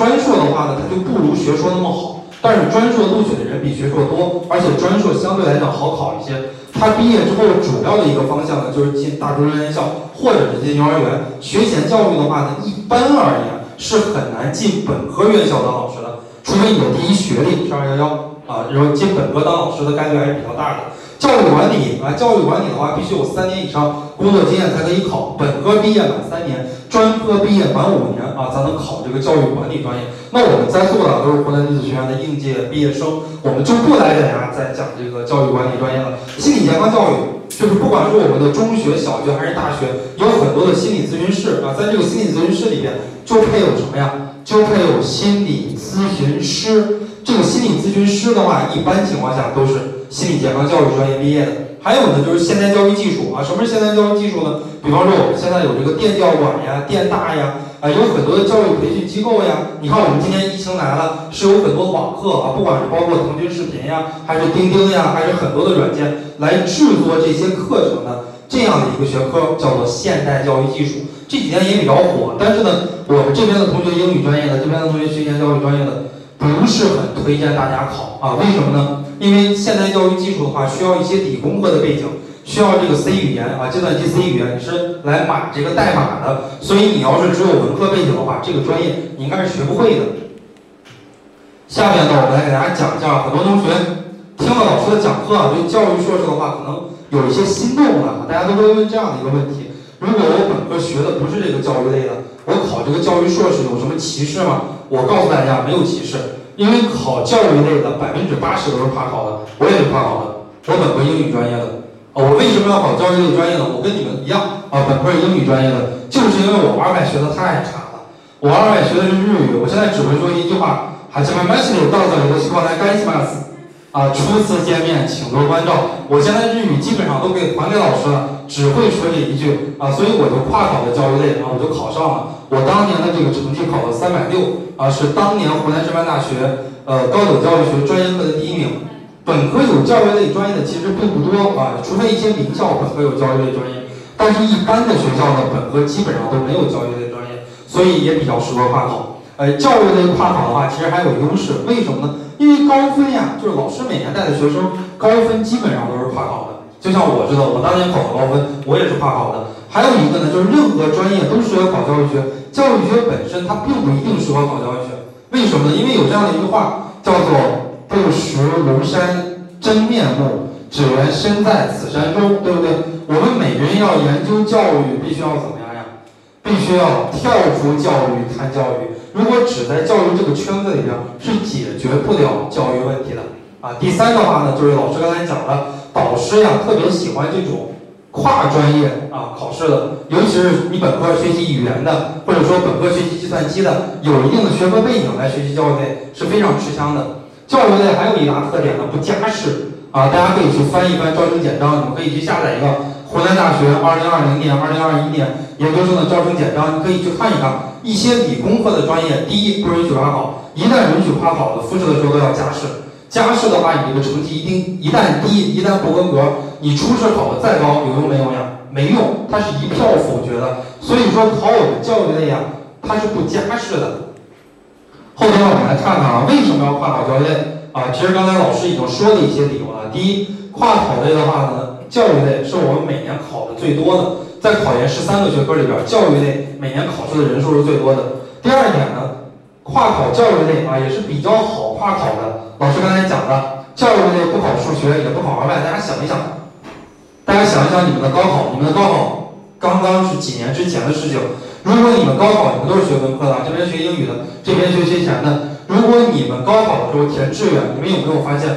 专硕的话呢，它就不如学硕那么好，但是专硕录取的人比学硕多，而且专硕相对来讲好考一些。他毕业之后主要的一个方向呢，就是进大专院校或者是进幼儿园。学前教育的话呢，一般而言是很难进本科院校当老师的。除非你的第一学历是二幺幺啊，然后进本科当老师的概率还是比较大的。教育管理啊，教育管理的话，必须有三年以上工作经验才可以考。本科毕业满三年，专科毕业满五年啊，才能考这个教育管理专业。那我们在座的都是湖南女子学院的应届毕业生，我们就不来给大家再讲这个教育管理专业了。心理健康教育就是不管是我们的中学、小学还是大学，有很多的心理咨询室啊，在这个心理咨询室里边就配有什么呀？就配有心理咨询师。这个心理咨询师的话，一般情况下都是心理健康教育专业毕业的。还有呢，就是现代教育技术啊。什么是现代教育技术呢？比方说我们现在有这个电教馆呀、电大呀，啊，有很多的教育培训机构呀。你看我们今年疫情来了，是有很多网课啊，不管是包括腾讯视频呀，还是钉钉呀，还是很多的软件来制作这些课程的这样的一个学科，叫做现代教育技术。这几年也比较火，但是呢，我们这边的同学英语专业的，这边的同学学前教育专业的。不是很推荐大家考啊？为什么呢？因为现代教育技术的话，需要一些理工科的背景，需要这个 C 语言啊，计算机 C 语言，是来码这个代码的。所以你要是只有文科背景的话，这个专业你应该是学不会的。下面呢，我们来给大家讲一下，很多同学听了老师的讲课啊，对教育硕士的话，可能有一些心动了。大家都会问这样的一个问题：如果我本科学的不是这个教育类的，我考这个教育硕士有什么歧视吗？我告诉大家，没有歧视，因为考教育类的百分之八十都是跨考的，我也是跨考的，我本科英语专业的。啊，我为什么要考教育类专业呢？我跟你们一样啊，本科英语专业的，就是因为我二外学的太差了，我二外学的是日语，我现在只会说一句话，还是慢慢学，到这里的希望来干西马斯。啊，初次见面，请多关照。我现在日语基本上都给还给老师了，只会说这一句啊，所以我就跨考的教育类啊，我就考上了。我当年的这个成绩考了三百六啊，是当年湖南师范大学呃高等教育学专业课的第一名。本科有教育类专业的其实并不多啊，除非一些名校本科有教育类专业，但是一般的学校的，本科基本上都没有教育类专业，所以也比较适合跨考。呃，教育类跨考的话，其实还有优势，为什么呢？因为高分呀，就是老师每年带的学生高分基本上都是跨考的。就像我知道，我当年考的高分，我也是跨考的。还有一个呢，就是任何专业都适合考教育学，教育学本身它并不一定适合考教育学。为什么呢？因为有这样的一句话，叫做“不识庐山真面目，只缘身在此山中”，对不对？我们每个人要研究教育，必须要怎么样呀？必须要跳出教育谈教育。如果只在教育这个圈子里边，是解决不了教育问题的啊。第三的话呢，就是老师刚才讲的，导师呀特别喜欢这种跨专业啊考试的，尤其是你本科学习语言的，或者说本科学习计算机的，有一定的学科背景来学习教育类是非常吃香的。教育类还有一大特点呢，不加试啊。大家可以去翻一翻招生简章，你们可以去下载一个湖南大学二零二零年、二零二一年研究生的招生简章，你可以去看一看。一些理工科的专业，第一不允许跨考，一旦允许跨考的，复试的时候都要加试。加试的话，你这个成绩一定一旦低，一旦不合格，你初试考的再高，有用没用呀？没用，它是一票否决的。所以说考我们教育类呀，它是不加试的。后边我们来看看啊，为什么要跨考教育类啊？其实刚才老师已经说了一些理由了。第一，跨考类的话呢，教育类是我们每年考的最多的，在考研十三个学科里边，教育类每年考试的人数是最多的。第二点呢，跨考教育类啊也是比较好跨考的。老师刚才讲的，教育类不考数学也不考二外，大家想一想，大家想一想你们的高考，你们的高考刚刚是几年之前的事情。如果你们高考你们都是学文科的，这边学英语的，这边学学前的，如果你们高考的时候填志愿，你们有没有发现，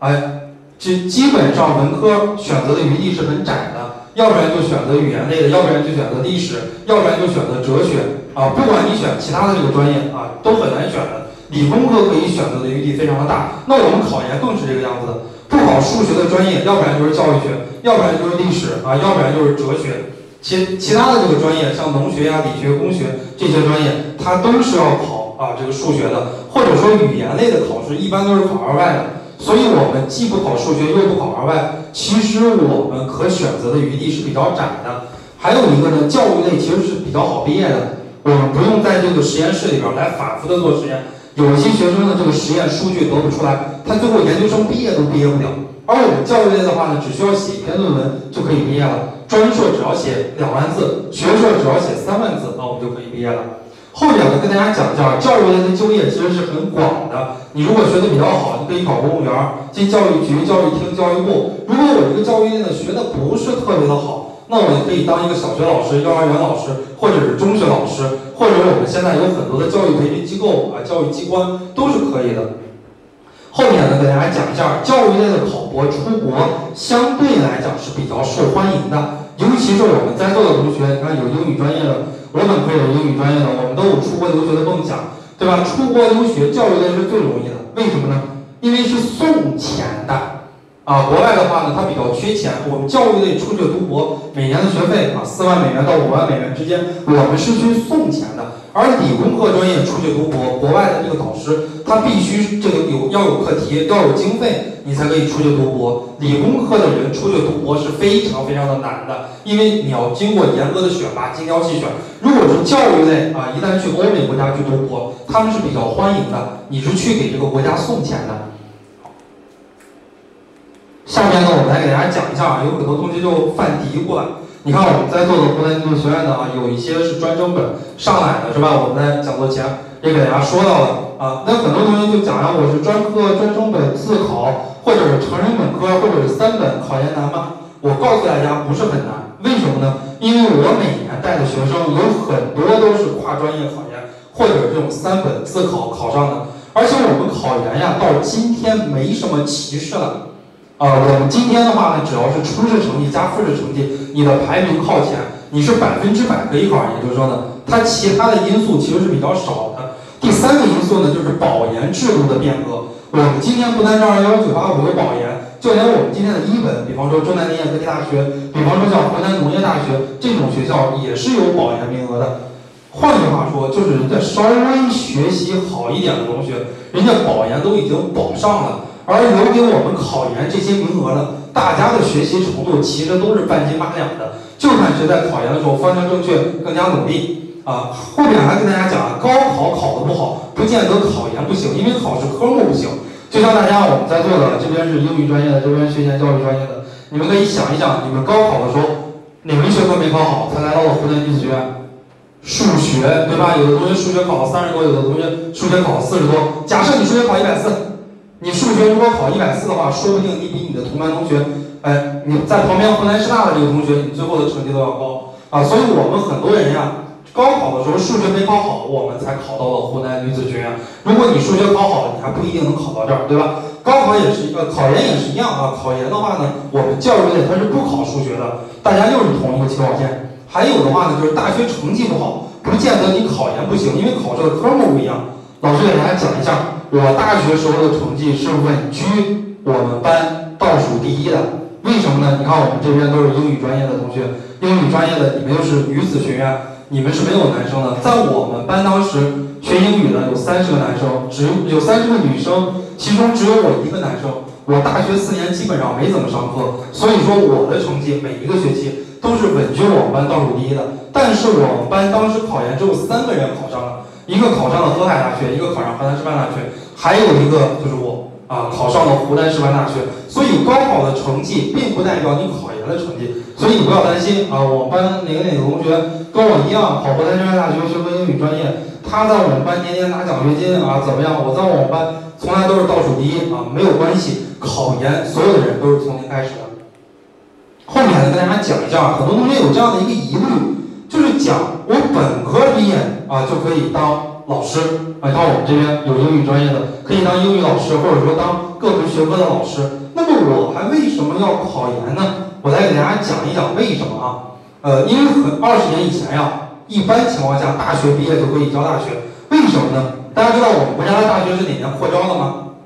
哎？这基本上文科选择的余地是很窄的，要不然就选择语言类的，要不然就选择历史，要不然就选择哲学啊。不管你选其他的这个专业啊，都很难选的。理工科可以选择的余地非常的大。那我们考研更是这个样子的，不考数学的专业，要不然就是教育学，要不然就是历史啊，要不然就是哲学。其其他的这个专业，像农学呀、理学、工学这些专业，它都是要考啊这个数学的，或者说语言类的考试，一般都是考二外的。所以我们既不考数学，又不考二外，其实我们可选择的余地是比较窄的。还有一个呢，教育类其实是比较好毕业的，我们不用在这个实验室里边来反复的做实验。有些学生的这个实验数据得不出来，他最后研究生毕业都毕业不了。而我们教育类的话呢，只需要写一篇论文就可以毕业了，专硕只要写两万字，学硕只要写三万字，那我们就可以毕业了。后面我，跟大家讲一下，教育类的就业其实是很广的。你如果学的比较好，你可以考公务员，进教育局、教育厅、教育部。如果我这个教育类呢学的不是特别的好，那我也可以当一个小学老师、幼儿园老师，或者是中学老师，或者我们现在有很多的教育培训机构啊、教育机关都是可以的。后面呢，给大家讲一下，教育类的考博出国相对来讲是比较受欢迎的，尤其是我们在座的同学，你看有英语专业的。我本科有英语专业的，我们都有出国留学的梦想，对吧？出国留学教育类是最容易的，为什么呢？因为是送钱的，啊，国外的话呢，它比较缺钱。我们教育类出去读博，每年的学费啊，四万美元到五万美元之间，我们是去送钱的。而理工科专业出去读博，国外的这个导师他必须这个有要有课题，要有经费，你才可以出去读博。理工科的人出去读博是非常非常的难的，因为你要经过严格的选拔，精挑细选。如果是教育类啊，一旦去欧美国家去读博，他们是比较欢迎的，你是去给这个国家送钱的。下面呢，我们来给大家讲一下啊，有很多同学就犯嘀咕了。你看我们在座的湖南艺术学院的啊，有一些是专升本上来的，是吧？我们在讲座前也给大家说到了啊。那很多同学就讲呀，我是专科专升本自考，或者是成人本科，或者是三本，考研难吗？我告诉大家，不是很难。为什么呢？因为我每年带的学生有很多都是跨专业考研，或者这种三本自考考上的。而且我们考研呀，到今天没什么歧视了。啊，我们今天的话呢，只要是初试成绩加复试成绩，你的排名靠前，你是百分之百可以考上研究生的。它其他的因素其实是比较少的。第三个因素呢，就是保研制度的变革。我们今天不单是二幺九八五有保研，就连我们今天的一本，比方说中南林业科技大学，比方说像湖南农业大学这种学校，也是有保研名额的。换句话说，就是人家稍微学习好一点的同学，人家保研都已经保上了。而留给我们考研这些名额呢，大家的学习程度其实都是半斤八两的，就看谁在考研的时候方向正确，更加努力啊。后面还跟大家讲，高考考得不好，不见得考研不行，因为考试科目不行。就像大家我们在座的，这边是英语专业的，这边学前教育专业的，你们可以想一想，你们高考的时候哪门学科没考好，才来到了湖南女子学院？数学对吧？有的同学数学考了三十多，有的同学数学考了四十多。假设你数学考一百四。你数学如果考一百四的话，说不定你比你的同班同学，哎，你在旁边湖南师大的这个同学，你最后的成绩都要高啊！所以我们很多人呀，高考的时候数学没考好，我们才考到了湖南女子学院。如果你数学考好了，你还不一定能考到这儿，对吧？高考也是，呃，考研也是一样啊。考研的话呢，我们教育类它是不考数学的，大家又是同一个起跑线。还有的话呢，就是大学成绩不好，不见得你考研不行，因为考试的科目不一样。老师给大家讲一下。我大学时候的成绩是稳居我们班倒数第一的，为什么呢？你看我们这边都是英语专业的同学，英语专业的你们又是女子学院，你们是没有男生的。在我们班当时学英语的有三十个男生，只有有三十个女生，其中只有我一个男生。我大学四年基本上没怎么上课，所以说我的成绩每一个学期都是稳居我们班倒数第一的。但是我们班当时考研只有三个人考上了。一个考上了河海大学，一个考上河南师范大学，还有一个就是我，啊，考上了湖南师范大学。所以高考的成绩并不代表你考研的成绩，所以你不要担心啊。我们班哪个哪个同学跟我一样考湖南师范大学学过英语专业，他在我们班年年拿奖学金啊，怎么样？我在我们班从来都是倒数第一啊，没有关系。考研所有的人都是从零开始的。后面呢，跟大家讲一下，很多同学有这样的一个疑虑，就是讲我本科毕业啊就可以当老师啊，像我们这边有英语专业的，可以当英语老师，或者说当各门学科的老师。那么我还为什么要考研呢？我来给大家讲一讲为什么啊？呃，因为很二十年以前呀，一般情况下大学毕业就可以教大学，为什么呢？大家知道我们国家的大学是哪年扩招的吗？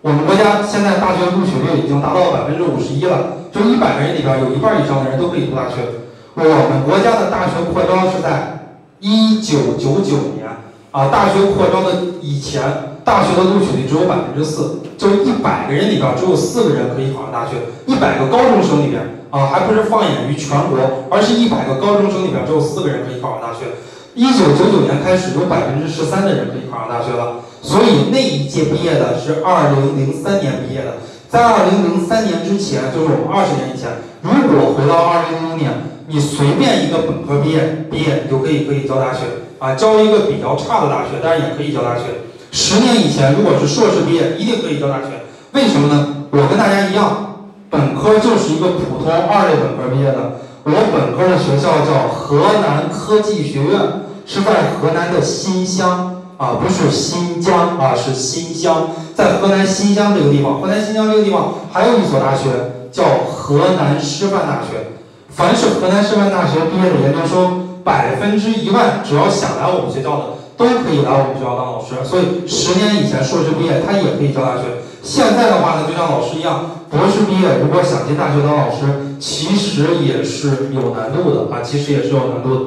我们国家现在大学录取率已经达到了百分之五十一了，就一百个人里边有一半以上的人都可以读大学。我们国家的大学扩招是在一九九九年啊，大学扩招的以前，大学的录取率只有百分之四，就一百个人里边只有四个人可以考上大学，一百个高中生里边啊，还不是放眼于全国，而是一百个高中生里边只有四个人可以考上大学。一九九九年开始，有百分之十三的人可以考上大学了。所以那一届毕业的是二零零三年毕业的，在二零零三年之前，就是我们二十年以前，如果回到二零零零年，你随便一个本科毕业毕业，你就可以可以教大学啊，教一个比较差的大学，但是也可以教大学。十年以前，如果是硕士毕业，一定可以教大学。为什么呢？我跟大家一样，本科就是一个普通二类本科毕业的。我本科的学校叫河南科技学院，是在河南的新乡。啊，不是新疆啊，是新乡，在河南新乡这个地方。河南新乡这个地方还有一所大学，叫河南师范大学。凡是河南师范大学毕业的研究生，百分之一万，只要想来我们学校的，都可以来我们学校当老师。所以十年以前硕士毕业，他也可以教大学。现在的话呢，就像老师一样，博士毕业如果想进大学当老师，其实也是有难度的啊，其实也是有难度的。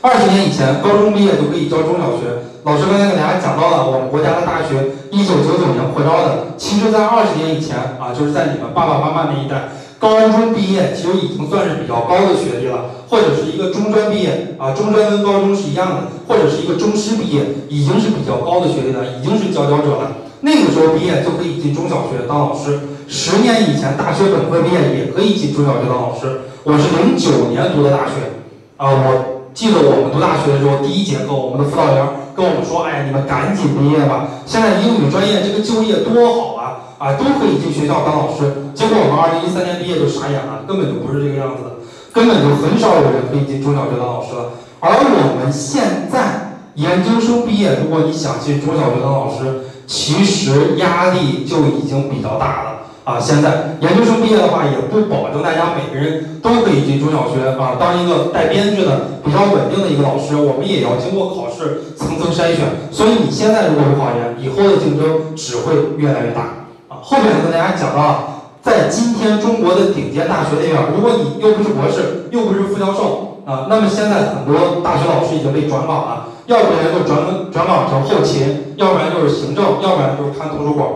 二十年以前，高中毕业就可以教中小学。老师刚才给大家讲到了，我们国家的大学一九九九年扩招的。其实，在二十年以前啊，就是在你们爸爸妈妈那一代，高中毕业其实已经算是比较高的学历了，或者是一个中专毕业啊，中专跟高中是一样的，或者是一个中师毕业，已经是比较高的学历了，已经是佼佼者了。那个时候毕业就可以进中小学当老师。十年以前，大学本科毕业也可以进中小学当老师。我是零九年读的大学啊，我记得我们读大学的时候，第一节课我们的辅导员。跟我们说，哎呀，你们赶紧毕业吧！现在英语专业这个就业多好啊，啊，都可以进学校当老师。结果我们二零一三年毕业就傻眼了，根本就不是这个样子的，根本就很少有人可以进中小学当老师了。而我们现在研究生毕业，如果你想进中小学当老师，其实压力就已经比较大了。啊，现在研究生毕业的话，也不保证大家每个人都可以进中小学啊，当一个带编制的、比较稳定的一个老师，我们也要经过考试层层筛选。所以你现在如果不考研，以后的竞争只会越来越大啊。后面跟大家讲到了，在今天中国的顶尖大学里面，如果你又不是博士，又不是副教授啊，那么现在很多大学老师已经被转岗了，要不然就转转岗成后勤，要不然就是行政，要不然就是看图书馆。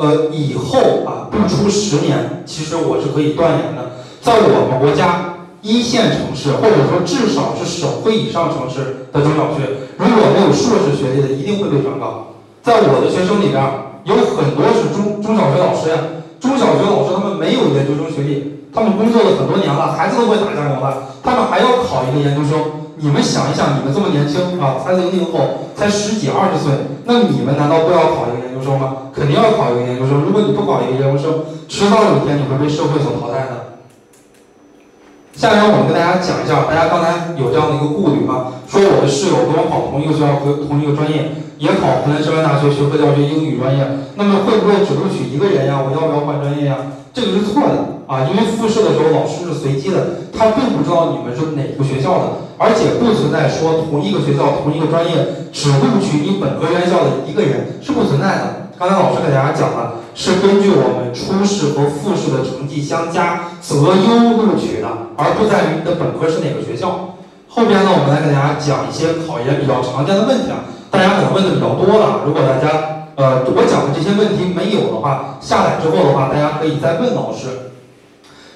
呃，以后啊，不出十年，其实我是可以断言的，在我们国家一线城市，或者说至少是省会以上城市的中小学，如果没有硕士学历的，一定会被转岗。在我的学生里边，有很多是中中小学老师呀，中小学老师他们没有研究生学历，他们工作了很多年了，孩子都会打酱油了，他们还要考一个研究生。你们想一想，你们这么年轻啊，才零零后，才十几二十岁，那你们难道不要考一个究生吗？肯定要考一个研究生。如果你不考一个研究生，迟早有一天你会被社会所淘汰的。下面我们跟大家讲一下，大家刚才有这样的一个顾虑吗？说我的室友跟我考同一个学校和同一个专业，也考湖南师范大学学科教学英语专业，那么会不会只录取一个人呀？我要不要换专业呀？这个是错的啊，因为复试的时候老师是随机的，他并不知道你们是哪个学校的。而且不存在说同一个学校同一个专业只录取你本科院校的一个人是不存在的。刚才老师给大家讲了，是根据我们初试和复试的成绩相加择优录取的，而不在于你的本科是哪个学校。后边呢，我们来给大家讲一些考研比较常见的问题啊，大家可能问的比较多了。如果大家呃我讲的这些问题没有的话，下来之后的话，大家可以再问老师。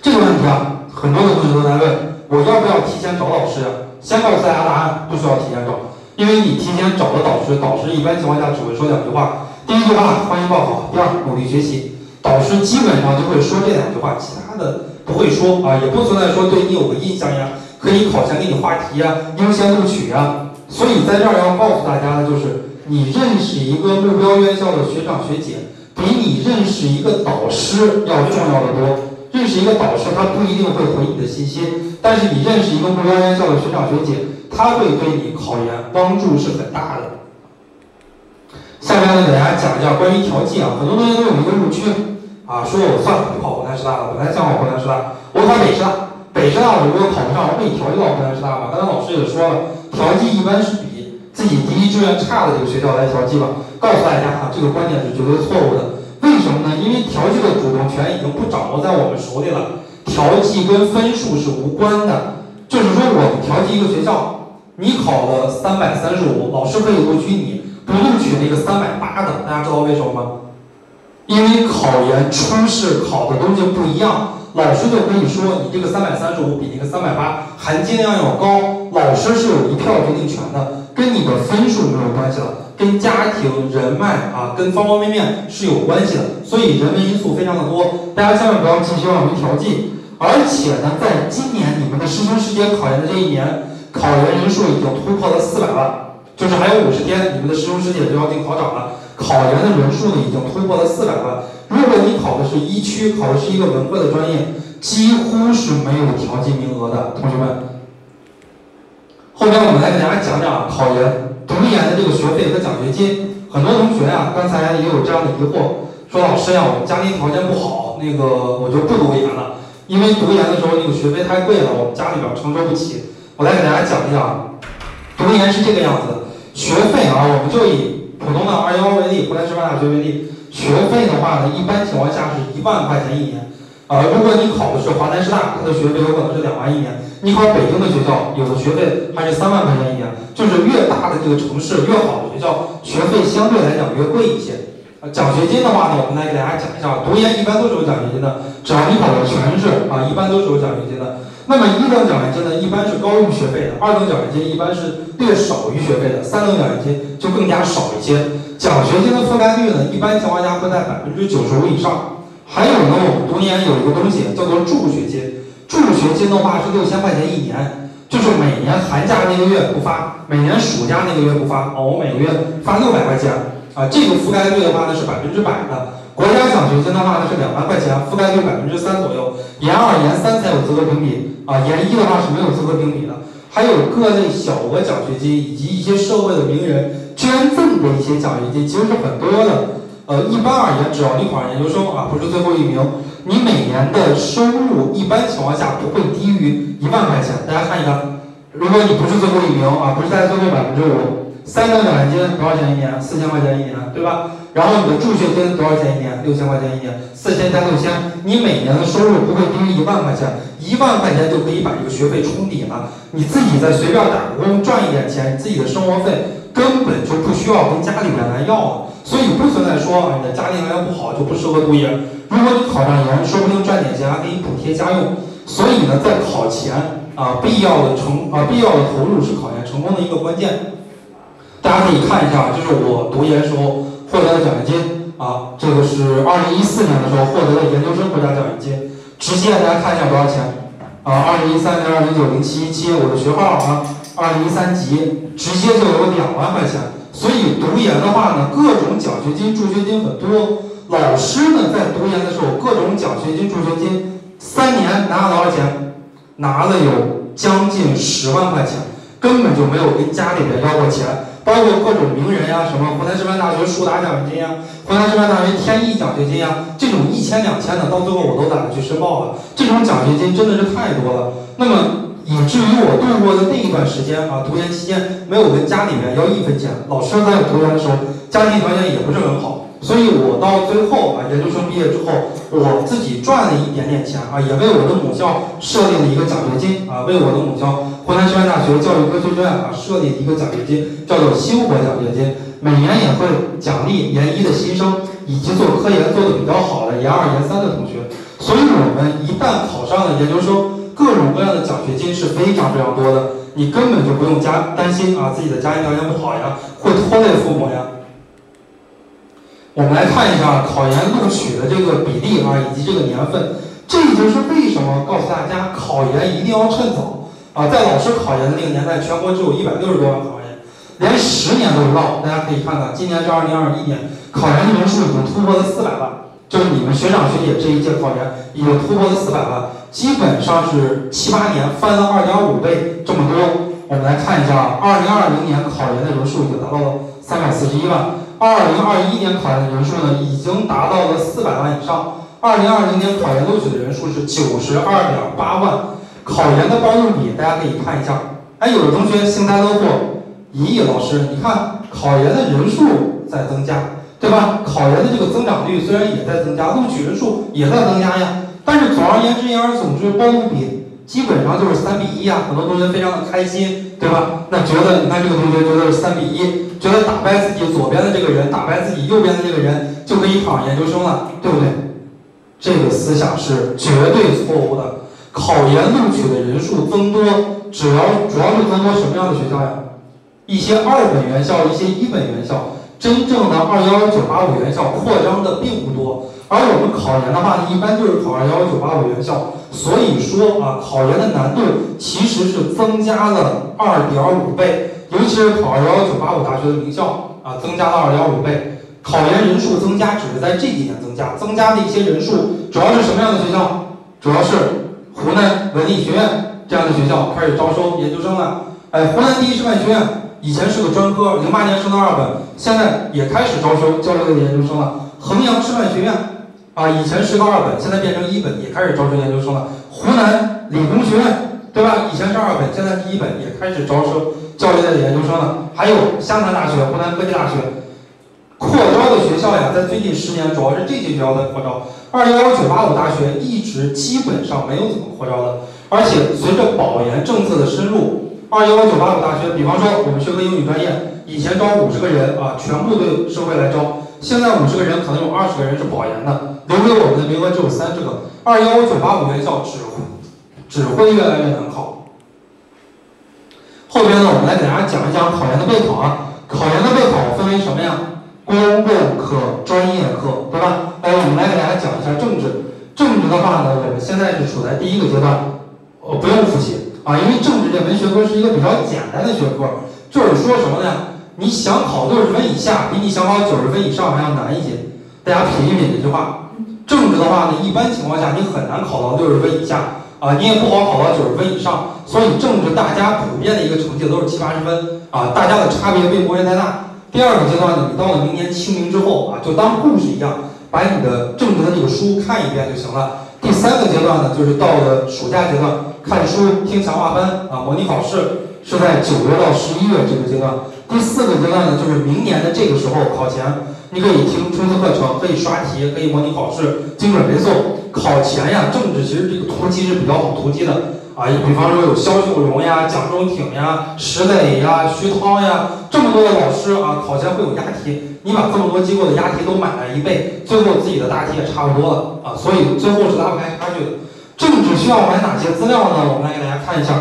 这个问题啊，很多的同学都在问，我要不要提前找老师？先告诉大家答案，不需要提前找，因为你提前找的导师，导师一般情况下只会说两句话。第一句话欢迎报考，第二努力学习。导师基本上就会说这两句话，其他的不会说啊，也不存在说对你有个印象呀，可以考前给你话题呀，优先录取呀。所以在这儿要告诉大家的就是，你认识一个目标院校的学长学姐，比你认识一个导师要重要的多。认识一个导师，他不一定会回你的信息，但是你认识一个目标院校的学长学姐，他会对你考研帮助是很大的。下面呢，给大家讲一下关于调剂啊，很多同学都有一个误区啊，说我算了，不考湖南师大了，本来想考湖南师大，我考北师大，北师大我如果考不上，我可以调剂到湖南师大吗？刚才老师也说了，调剂一般是比自己第一志愿差的这个学校来调剂吧。告诉大家哈，这个观点是绝对错误的。因为调剂的主动权已经不掌握在我们手里了，调剂跟分数是无关的。就是说，我们调剂一个学校，你考了三百三十五，老师可以录取你。不录取那个三百八的，大家知道为什么吗？因为考研初试考的东西不一样，老师就可以说你这个三百三十五比那个三百八含金量要高，老师是有一票决定权的，跟你的分数没有关系了，跟家庭人脉啊，跟方方面面是有关系的，所以人为因素非常的多，大家千万不要寄希望于调剂。而且呢，在今年你们的师兄师姐考研的这一年，考研人数已经突破了四百万。就是还有五十天，你们的师兄师姐就要进考场了。考研的人数呢，已经突破了四百万。如果你考的是一区，考的是一个文科的专业，几乎是没有调剂名额的，同学们。后边我们来给大家讲讲考研读研的这个学费和奖学金。很多同学啊，刚才也有这样的疑惑，说老师呀，我们家庭条件不好，那个我就不读研了，因为读研的时候那个学费太贵了，我们家里边承受不起。我来给大家讲一讲，读研是这个样子。学费啊，我们就以普通的二幺为例，湖南师范大学为例，学费的话呢，一般情况下是一万块钱一年。呃，如果你考的是华南师大，它的学费有可能是两万一年。你考北京的学校，有的学费还是三万块钱一年。就是越大的这个城市，越好的学校，学费相对来讲越贵一些。呃，奖学金的话呢，我们来给大家讲一下，读研一般都是有奖学金的，只要你考的全是啊，一般都是有奖学金的。那么一等奖学金呢，一般是高于学费的；二等奖学金一般是略少于学费的；三等奖学金就更加少一些。奖学金的覆盖率呢，一般情况下会在百分之九十五以上。还有呢，我们读研有一个东西叫做助学金，助学金的话是六千块钱一年，就是每年寒假那个月不发，每年暑假那个月不发，哦，我每个月发六百块钱啊，这个覆盖率的话呢是百分之百的。国家奖学金的话呢是两万块钱，覆盖率百分之三左右。研二、研三才有资格评比啊，研一的话是没有资格评比的。还有各类小额奖学金以及一些社会的名人捐赠的一些奖学金，其实是很多的。呃，一般而言，只要你考上研究生啊，不是最后一名，你每年的收入一般情况下不会低于一万块钱。大家看一看，如果你不是最后一名啊，不是在最后百分之五，三等奖学金多少钱一年？四千块钱一年，对吧？然后你的助学金多少钱一年？六千块钱一年，四千加六千，你每年的收入不会低于一万块钱，一万块钱就可以把这个学费冲抵了。你自己再随便打工赚一点钱，自己的生活费根本就不需要跟家里面来要了。所以不存在说啊，你的家庭条件不好就不适合读研。如果你考上研，说不定赚点钱还给你补贴家用。所以呢，在考前啊，必要的成啊，必要的投入是考研成功的一个关键。大家可以看一下，就是我读研时候。获得的奖学金啊，这个是二零一四年的时候获得的研究生国家奖学金，直接大家看一下多少钱啊？二零一三年二零九零七一七，我的学号啊，二零一三级，直接就有两万块钱。所以读研的话呢，各种奖学金、助学金很多。老师呢，在读研的时候，各种奖学金、助学金，三年拿了多少钱？拿了有将近十万块钱，根本就没有跟家里边要过钱。包括各种名人呀，什么湖南师范大学树达奖学金呀，湖南师范大学天意奖学金呀，这种一千两千的，到最后我都懒得去申报了。这种奖学金真的是太多了。那么以至于我度过的那一段时间啊，读研期间没有跟家里面要一分钱。老师在读研的时候，家庭条件也不是很好。所以我到最后啊，研究生毕业之后，我自己赚了一点点钱啊，也为我的母校设立了一个奖学金啊，为我的母校湖南师范大学教育科学院啊设立一个奖学金，叫做星火奖学金，每年也会奖励研一的新生以及做科研做的比较好的研二、研三的同学。所以我们一旦考上了研究生，各种各样的奖学金是非常非常多的，你根本就不用加担心啊，自己的家庭条件不好呀，会拖累父母呀。我们来看一下考研录取的这个比例啊，以及这个年份。这就是为什么告诉大家考研一定要趁早啊！在老师考研的那个年代，全国只有一百六十多万考研，连十年都不到。大家可以看看，今年是二零二一年，考研的人数已经突破了四百万，就是你们学长学姐这一届考研已经突破了四百万，基本上是七八年翻了二点五倍这么多。我们来看一下，二零二零年考研的人数已经达到了三百四十一万，二零二一年考研的人数呢，已经达到了四百万以上。二零二零年考研录取的人数是九十二点八万，考研的报录比大家可以看一下。哎，有的同学幸灾乐祸，咦，老师，你看考研的人数在增加，对吧？考研的这个增长率虽然也在增加，录取人数也在增加呀，但是总而言之，言而总之，报录比基本上就是三比一啊。很多同学非常的开心，对吧？那觉得，你看这个同学觉得是三比一，觉得打败自己左边的这个人，打败自己右边的这个人，就可以考上研究生了，对不对？这个思想是绝对错误的。考研录取的人数增多，主要主要是增多什么样的学校呀？一些二本院校，一些一本院校，真正的二幺幺九八五院校扩张的并不多。而我们考研的话，一般就是考二幺幺九八五院校。所以说啊，考研的难度其实是增加了二点五倍，尤其是考二幺幺九八五大学的名校啊，增加了二点五倍。考研人数增加只是在这几年增加，增加的一些人数主要是什么样的学校？主要是湖南文理学院这样的学校开始招收研究生了。哎，湖南第一师范学院以前是个专科，零八年升到二本，现在也开始招收教育类的研究生了。衡阳师范学院啊，以前是个二本，现在变成一本，也开始招收研究生了。湖南理工学院对吧？以前是二本，现在是一本，也开始招收教育类的研究生了。还有湘潭大学、湖南科技大学。扩招的学校呀，在最近十年主要是这些学校在扩招。二幺幺九八五大学一直基本上没有怎么扩招的，而且随着保研政策的深入，二幺幺九八五大学，比方说我们学科英语专业，以前招五十个人啊，全部对社会来招，现在五十个人可能有二十个人是保研的，留给我们的名额只有三十个。二幺幺九八五院校只只会越来越难考。后边呢，我们来给大家讲一讲考研的备考啊，考研的备考分为什么呀？公共课、专业课，对吧？来，我们来给大家讲一下政治。政治的话呢，我们现在是处在第一个阶段，呃，不用复习啊，因为政治这门学科是一个比较简单的学科。就是说什么呢？你想考六十分以下，比你想考九十分以上还要难一些。大家品一品这句话。政治的话呢，一般情况下你很难考到六十分以下啊，你也不好考到九十分以上。所以政治大家普遍的一个成绩都是七八十分啊，大家的差别并不会太大。第二个阶段呢，你到了明年清明之后啊，就当故事一样，把你的政治的这个书看一遍就行了。第三个阶段呢，就是到了暑假阶段，看书、听强化班啊，模拟考试是在九月到十一月这个阶段。第四个阶段呢，就是明年的这个时候考前，你可以听冲刺课程，可以刷题，可以模拟考试，精准背诵。考前呀，政治其实这个突击是比较好突击的。啊，比方说有肖秀荣呀、蒋中挺呀、石磊呀、徐涛呀，这么多的老师啊，考前会有押题，你把这么多机构的押题都买来一背，最后自己的大题也差不多了啊，所以最后是拉不开差距的。政治需要买哪些资料呢？我们来给大家看一下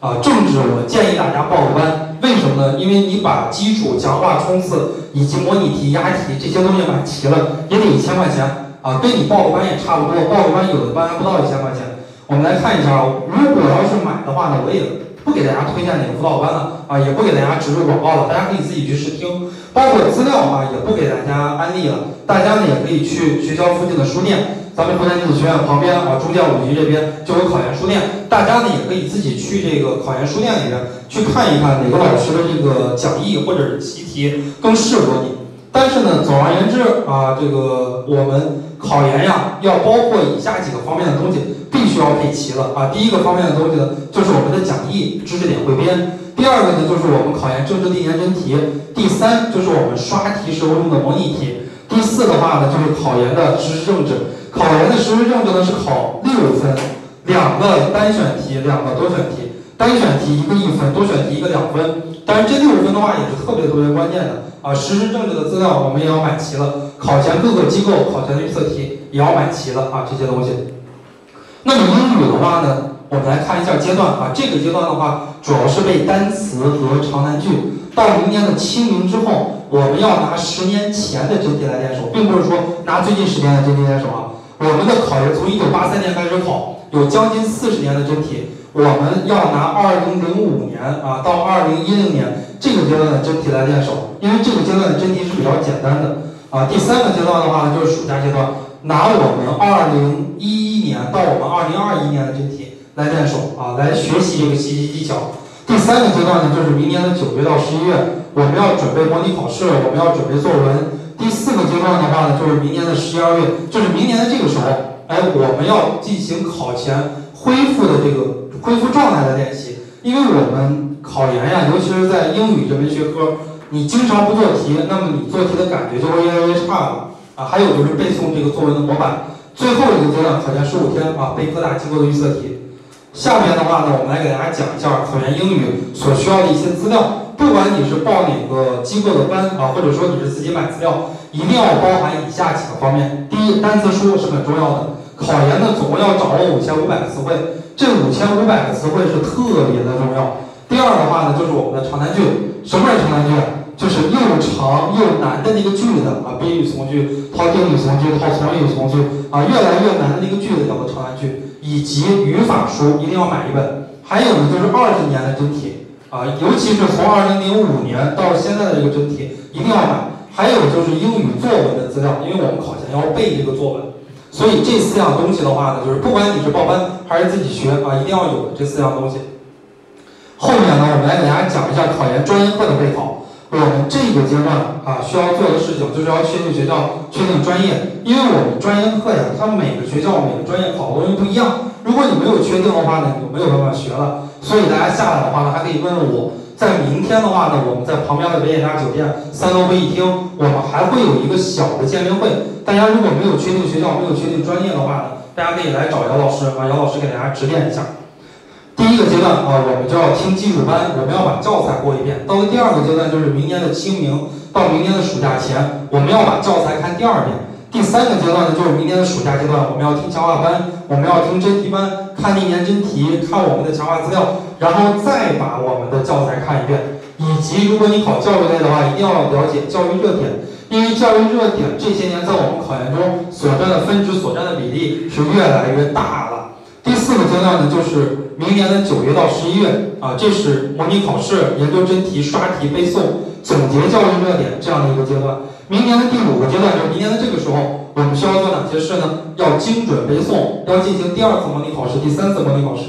啊，政治我建议大家报个班，为什么呢？因为你把基础、强化、冲刺以及模拟题、押题这些东西买齐了，也得一千块钱啊，跟你报个班也差不多，报个班有的班还不到一千块钱。我们来看一下啊，如果要是买的话呢，我也不给大家推荐哪个辅导班了啊，也不给大家植入广告了，大家可以自己去试听。包括资料啊，也不给大家安利了，大家呢也可以去学校附近的书店，咱们湖南电子学院旁边啊，中建五局这边就有考研书店，大家呢也可以自己去这个考研书店里面去看一看哪个老师的这个讲义或者是习题更适合你。但是呢，总而言之啊，这个我们考研呀，要包括以下几个方面的东西。必须要配齐了啊！第一个方面的东西呢，就是我们的讲义、知识点汇编；第二个呢，就是我们考研政治历年真题；第三，就是我们刷题时候用的模拟题；第四的话呢，就是考研的实时政治。考研的实时政治呢是考六分，两个单选题，两个多选题。单选题一个一分，多选题一个两分。但是这六分的话也是特别特别关键的啊！实时政治的资料我们也要买齐了，考前各个机构考前的预测题也要买齐了啊！这些东西。那么英语的话呢，我们来看一下阶段啊。这个阶段的话，主要是背单词和长难句。到明年的清明之后，我们要拿十年前的真题来练手，并不是说拿最近十年的真题练手啊。我们的考研从一九八三年开始考，有将近四十年的真题。我们要拿二零零五年啊到二零一零年这个阶段的真题来练手，因为这个阶段的真题是比较简单的啊。第三个阶段的话呢，就是暑假阶段，拿我们二零一一年到我们二零二一年的真题来练手啊，来学习这个习题技巧。第三个阶段呢，就是明年的九月到十一月，我们要准备模拟考试，我们要准备作文。第四个阶段的话呢，就是明年的十一二月，就是明年的这个时候，哎，我们要进行考前恢复的这个。恢复状态的练习，因为我们考研呀，尤其是在英语这门学科，你经常不做题，那么你做题的感觉就会越来越差了啊。还有就是背诵这个作文的模板，最后一个阶段考前十五天啊，背各大机构的预测题。下面的话呢，我们来给大家讲一下考研英语所需要的一些资料。不管你是报哪个机构的班啊，或者说你是自己买资料，一定要包含以下几个方面。第一，单词书是很重要的。考研呢，总共要掌握五千五百个词汇。这五千五百个词汇是特别的重要。第二的话呢，就是我们的长难句。什么是长难句？就是又长又难的那个句子啊，宾语从句、套定语从句、套从语从句啊，越来越难的那个句子叫做长难句。以及语法书一定要买一本。还有呢，就是二十年的真题啊，尤其是从二零零五年到现在的这个真题一定要买。还有就是英语作文的资料，因为我们考前要背这个作文。所以这四样东西的话呢，就是不管你是报班还是自己学啊，一定要有这四样东西。后面呢，我们来给大家讲一下考研专业课的备考。我们这个阶段啊，需要做的事情就是要确定学校、确定专业，因为我们专业课呀，它每个学校每个专业考的东西不一样。如果你没有确定的话呢，你就没有办法学了。所以大家下来的话呢，还可以问问我。在明天的话呢，我们在旁边的维也纳酒店三楼会议厅，我们还会有一个小的见面会。大家如果没有确定学校、没有确定专业的话呢，大家可以来找姚老师啊，姚老师给大家指点一下。第一个阶段啊，我们就要听基础班，我们要把教材过一遍。到了第二个阶段，就是明年的清明到明年的暑假前，我们要把教材看第二遍。第三个阶段呢，就是明年的暑假阶段，我们要听强化班，我们要听真题班，看历年真题，看我们的强化资料，然后再把我们的教材看一遍。以及，如果你考教育类的话，一定要了解教育热点，因为教育热点这些年在我们考研中所占的分值、所占的比例是越来越大了。第四个阶段呢，就是明年的九月到十一月啊，这是模拟考试、研究真题、刷题、背诵、总结教育热点这样的一个阶段。明年的第五个阶段就是明年的这个时候，我们需要做哪些事呢？要精准背诵，要进行第二次模拟考试、第三次模拟考试，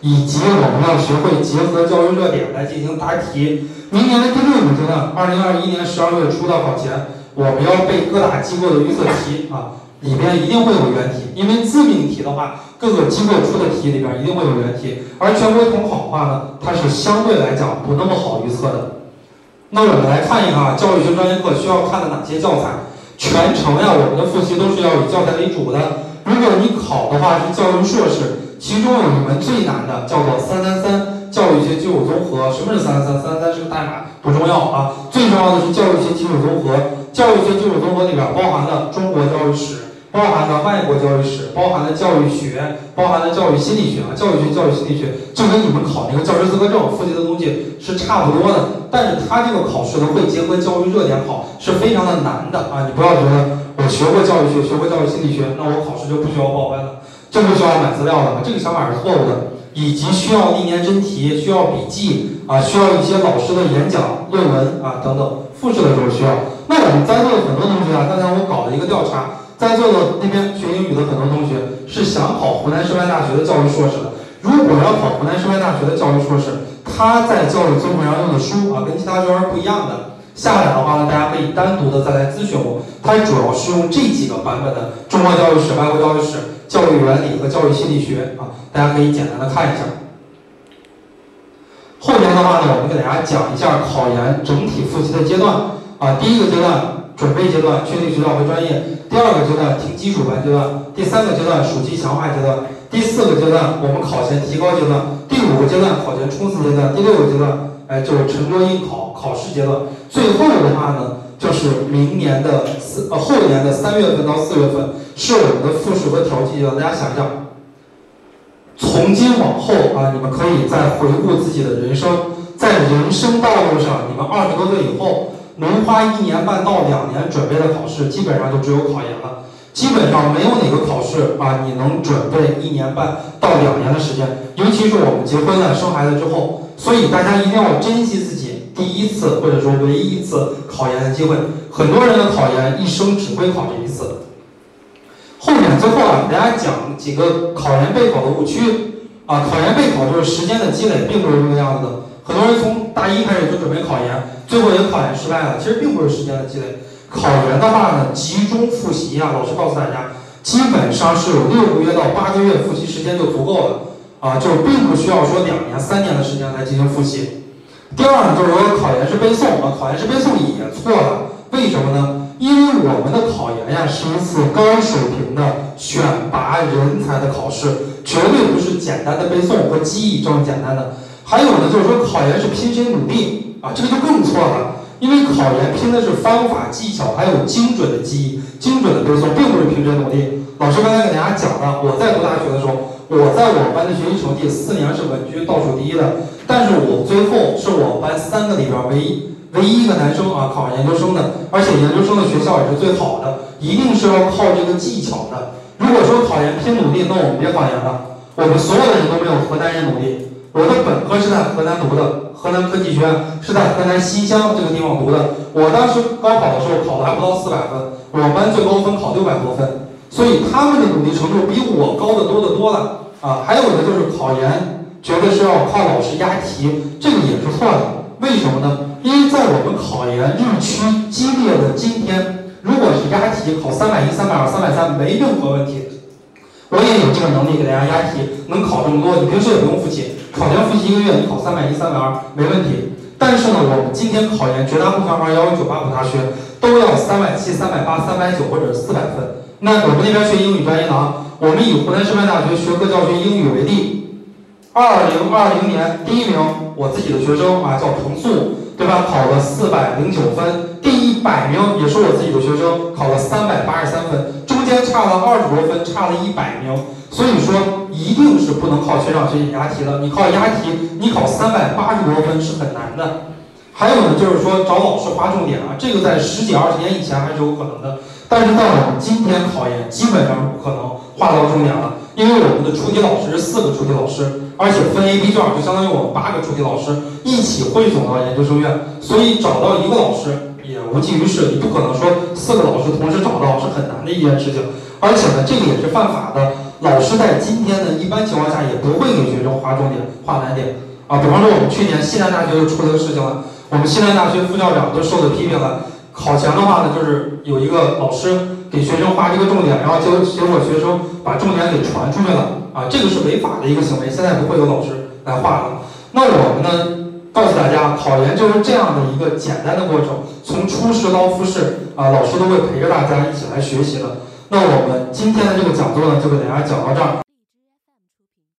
以及我们要学会结合教育热点来进行答题。明年的第六个阶段，二零二一年十二月初到考前，我们要背各大机构的预测题啊，里边一定会有原题，因为自命题的话，各个机构出的题里边一定会有原题，而全国统考的话呢，它是相对来讲不那么好预测的。那我们来看一看教育学专业课需要看的哪些教材。全程呀，我们的复习都是要以教材为主的。如果你考的话是教育硕士，其中有一门最难的叫做三三三教育学基础综合。什么是三三三？三三三是个代码，不重要啊。最重要的是教育学基础综合。教育学基础综合里边包含了中国教育史。包含了外国教育史，包含了教育学，包含了教育心理学啊，教育学、教育心理学就跟你们考那个教师资格证复习的东西是差不多的，但是它这个考试呢会结合教育热点考，是非常的难的啊！你不要觉得我学过教育学，学过教育心理学，那我考试就不需要报班了，就不需要买资料了，这个想法是错误的。以及需要历年真题，需要笔记啊，需要一些老师的演讲、论文啊等等，复试的时候需要。那我们在座的很多同学啊，刚才我搞了一个调查。在座的那边学英语的很多同学是想考湖南师范大学的教育硕士的。如果要考湖南师范大学的教育硕士，他在教育综合上用的书啊，跟其他专业不一样的。下来的话呢，大家可以单独的再来咨询我。它主要是用这几个版本的中国教育史、外国教育史、教育原理和教育心理学啊，大家可以简单的看一下。后面的话呢，我们给大家讲一下考研整体复习的阶段啊，第一个阶段。准备阶段确定学校和专业，第二个阶段听基础班阶段，第三个阶段暑期强化阶段，第四个阶段我们考前提高阶段，第五个阶段考前冲刺阶段，第六个阶段哎就是沉着应考考试阶段，最后的话呢就是明年的四呃后年的三月份到四月份是我们的复试和调剂阶段，大家想一想，从今往后啊，你们可以再回顾自己的人生，在人生道路上，你们二十多岁以后能花一年半到两年准备的考试，基本上就只有考研了。基本上没有哪个考试啊，你能准备一年半到两年的时间。尤其是我们结婚了、生孩子之后，所以大家一定要珍惜自己第一次或者说唯一一次考研的机会。很多人的考研一生只会考这一次。后面最后啊，给大家讲几个考研备考的误区啊。考研备考就是时间的积累，并不是这个样子的。很多人从大一开始就准备考研，最后也考研失败了。其实并不是时间的积累。考研的话呢，集中复习啊，老师告诉大家，基本上是有六个月到八个月复习时间就足够了啊，就并不需要说两年、三年的时间来进行复习。第二呢，就是说考研是背诵啊，考研是背诵也错了。为什么呢？因为我们的考研呀是一次高水平的选拔人才的考试，绝对不是简单的背诵和记忆这么简单的。还有呢，就是说考研是拼谁努力啊，这个就更错了。因为考研拼的是方法技巧，还有精准的记忆、精准的背诵，并不是凭谁努力。老师刚才给大家讲了，我在读大学的时候，我在我们班的学习成绩四年是稳居倒数第一的，但是我最后是我们班三个里边唯一。唯一一个男生啊，考上研究生的，而且研究生的学校也是最好的，一定是要靠这个技巧的。如果说考研拼努力，那我们别考研了。我们所有的人都没有河南人努力。我的本科是在河南读的，河南科技学院是在河南新乡这个地方读的。我当时高考的时候考的还不到四百分，我班最高分考六百多分，所以他们的努力程度比我高得多得多了啊。还有的，就是考研觉得是要靠老师押题，这个也是错的。为什么呢？因为在我们考研日趋激烈的今天，如果是押题考三百一、三百二、三百三，没任何问题。我也有这个能力给大家押题，能考这么多，你平时也不用复习，考前复习一个月，你考三百一、三百二没问题。但是呢，我们今天考研绝大部分二幺幺九八五大学都要三百七、三百八、三百九或者四百分。那我们那边学英语专业呢，我们以湖南师范大学学科教学英语为例。二零二零年第一名，我自己的学生啊，叫彭素，对吧？考了四百零九分。第一百名也是我自己的学生，考了三百八十三分，中间差了二十多分，差了一百名。所以说，一定是不能靠学长学姐押题的。你靠押题，你考三百八十多分是很难的。还有呢，就是说找老师划重点啊，这个在十几二十年以前还是有可能的，但是到我们今天考研，基本上不可能划到重点了，因为我们的出题老师是四个出题老师。而且分 A、B 卷就相当于我们八个出题老师一起汇总到研究生院，所以找到一个老师也无济于事。你不可能说四个老师同时找到是很难的一件事情。而且呢，这个也是犯法的。老师在今天呢，一般情况下也不会给学生划重点、划难点啊。比方说，我们去年西南大学就出这个事情了，我们西南大学副校长都受到批评了。考前的话呢，就是有一个老师给学生划这个重点，然后结结果学生把重点给传出去了。啊，这个是违法的一个行为，现在不会有老师来画了。那我们呢，告诉大家，考研就是这样的一个简单的过程，从初试到复试，啊，老师都会陪着大家一起来学习的。那我们今天的这个讲座呢，就给大家讲到这儿。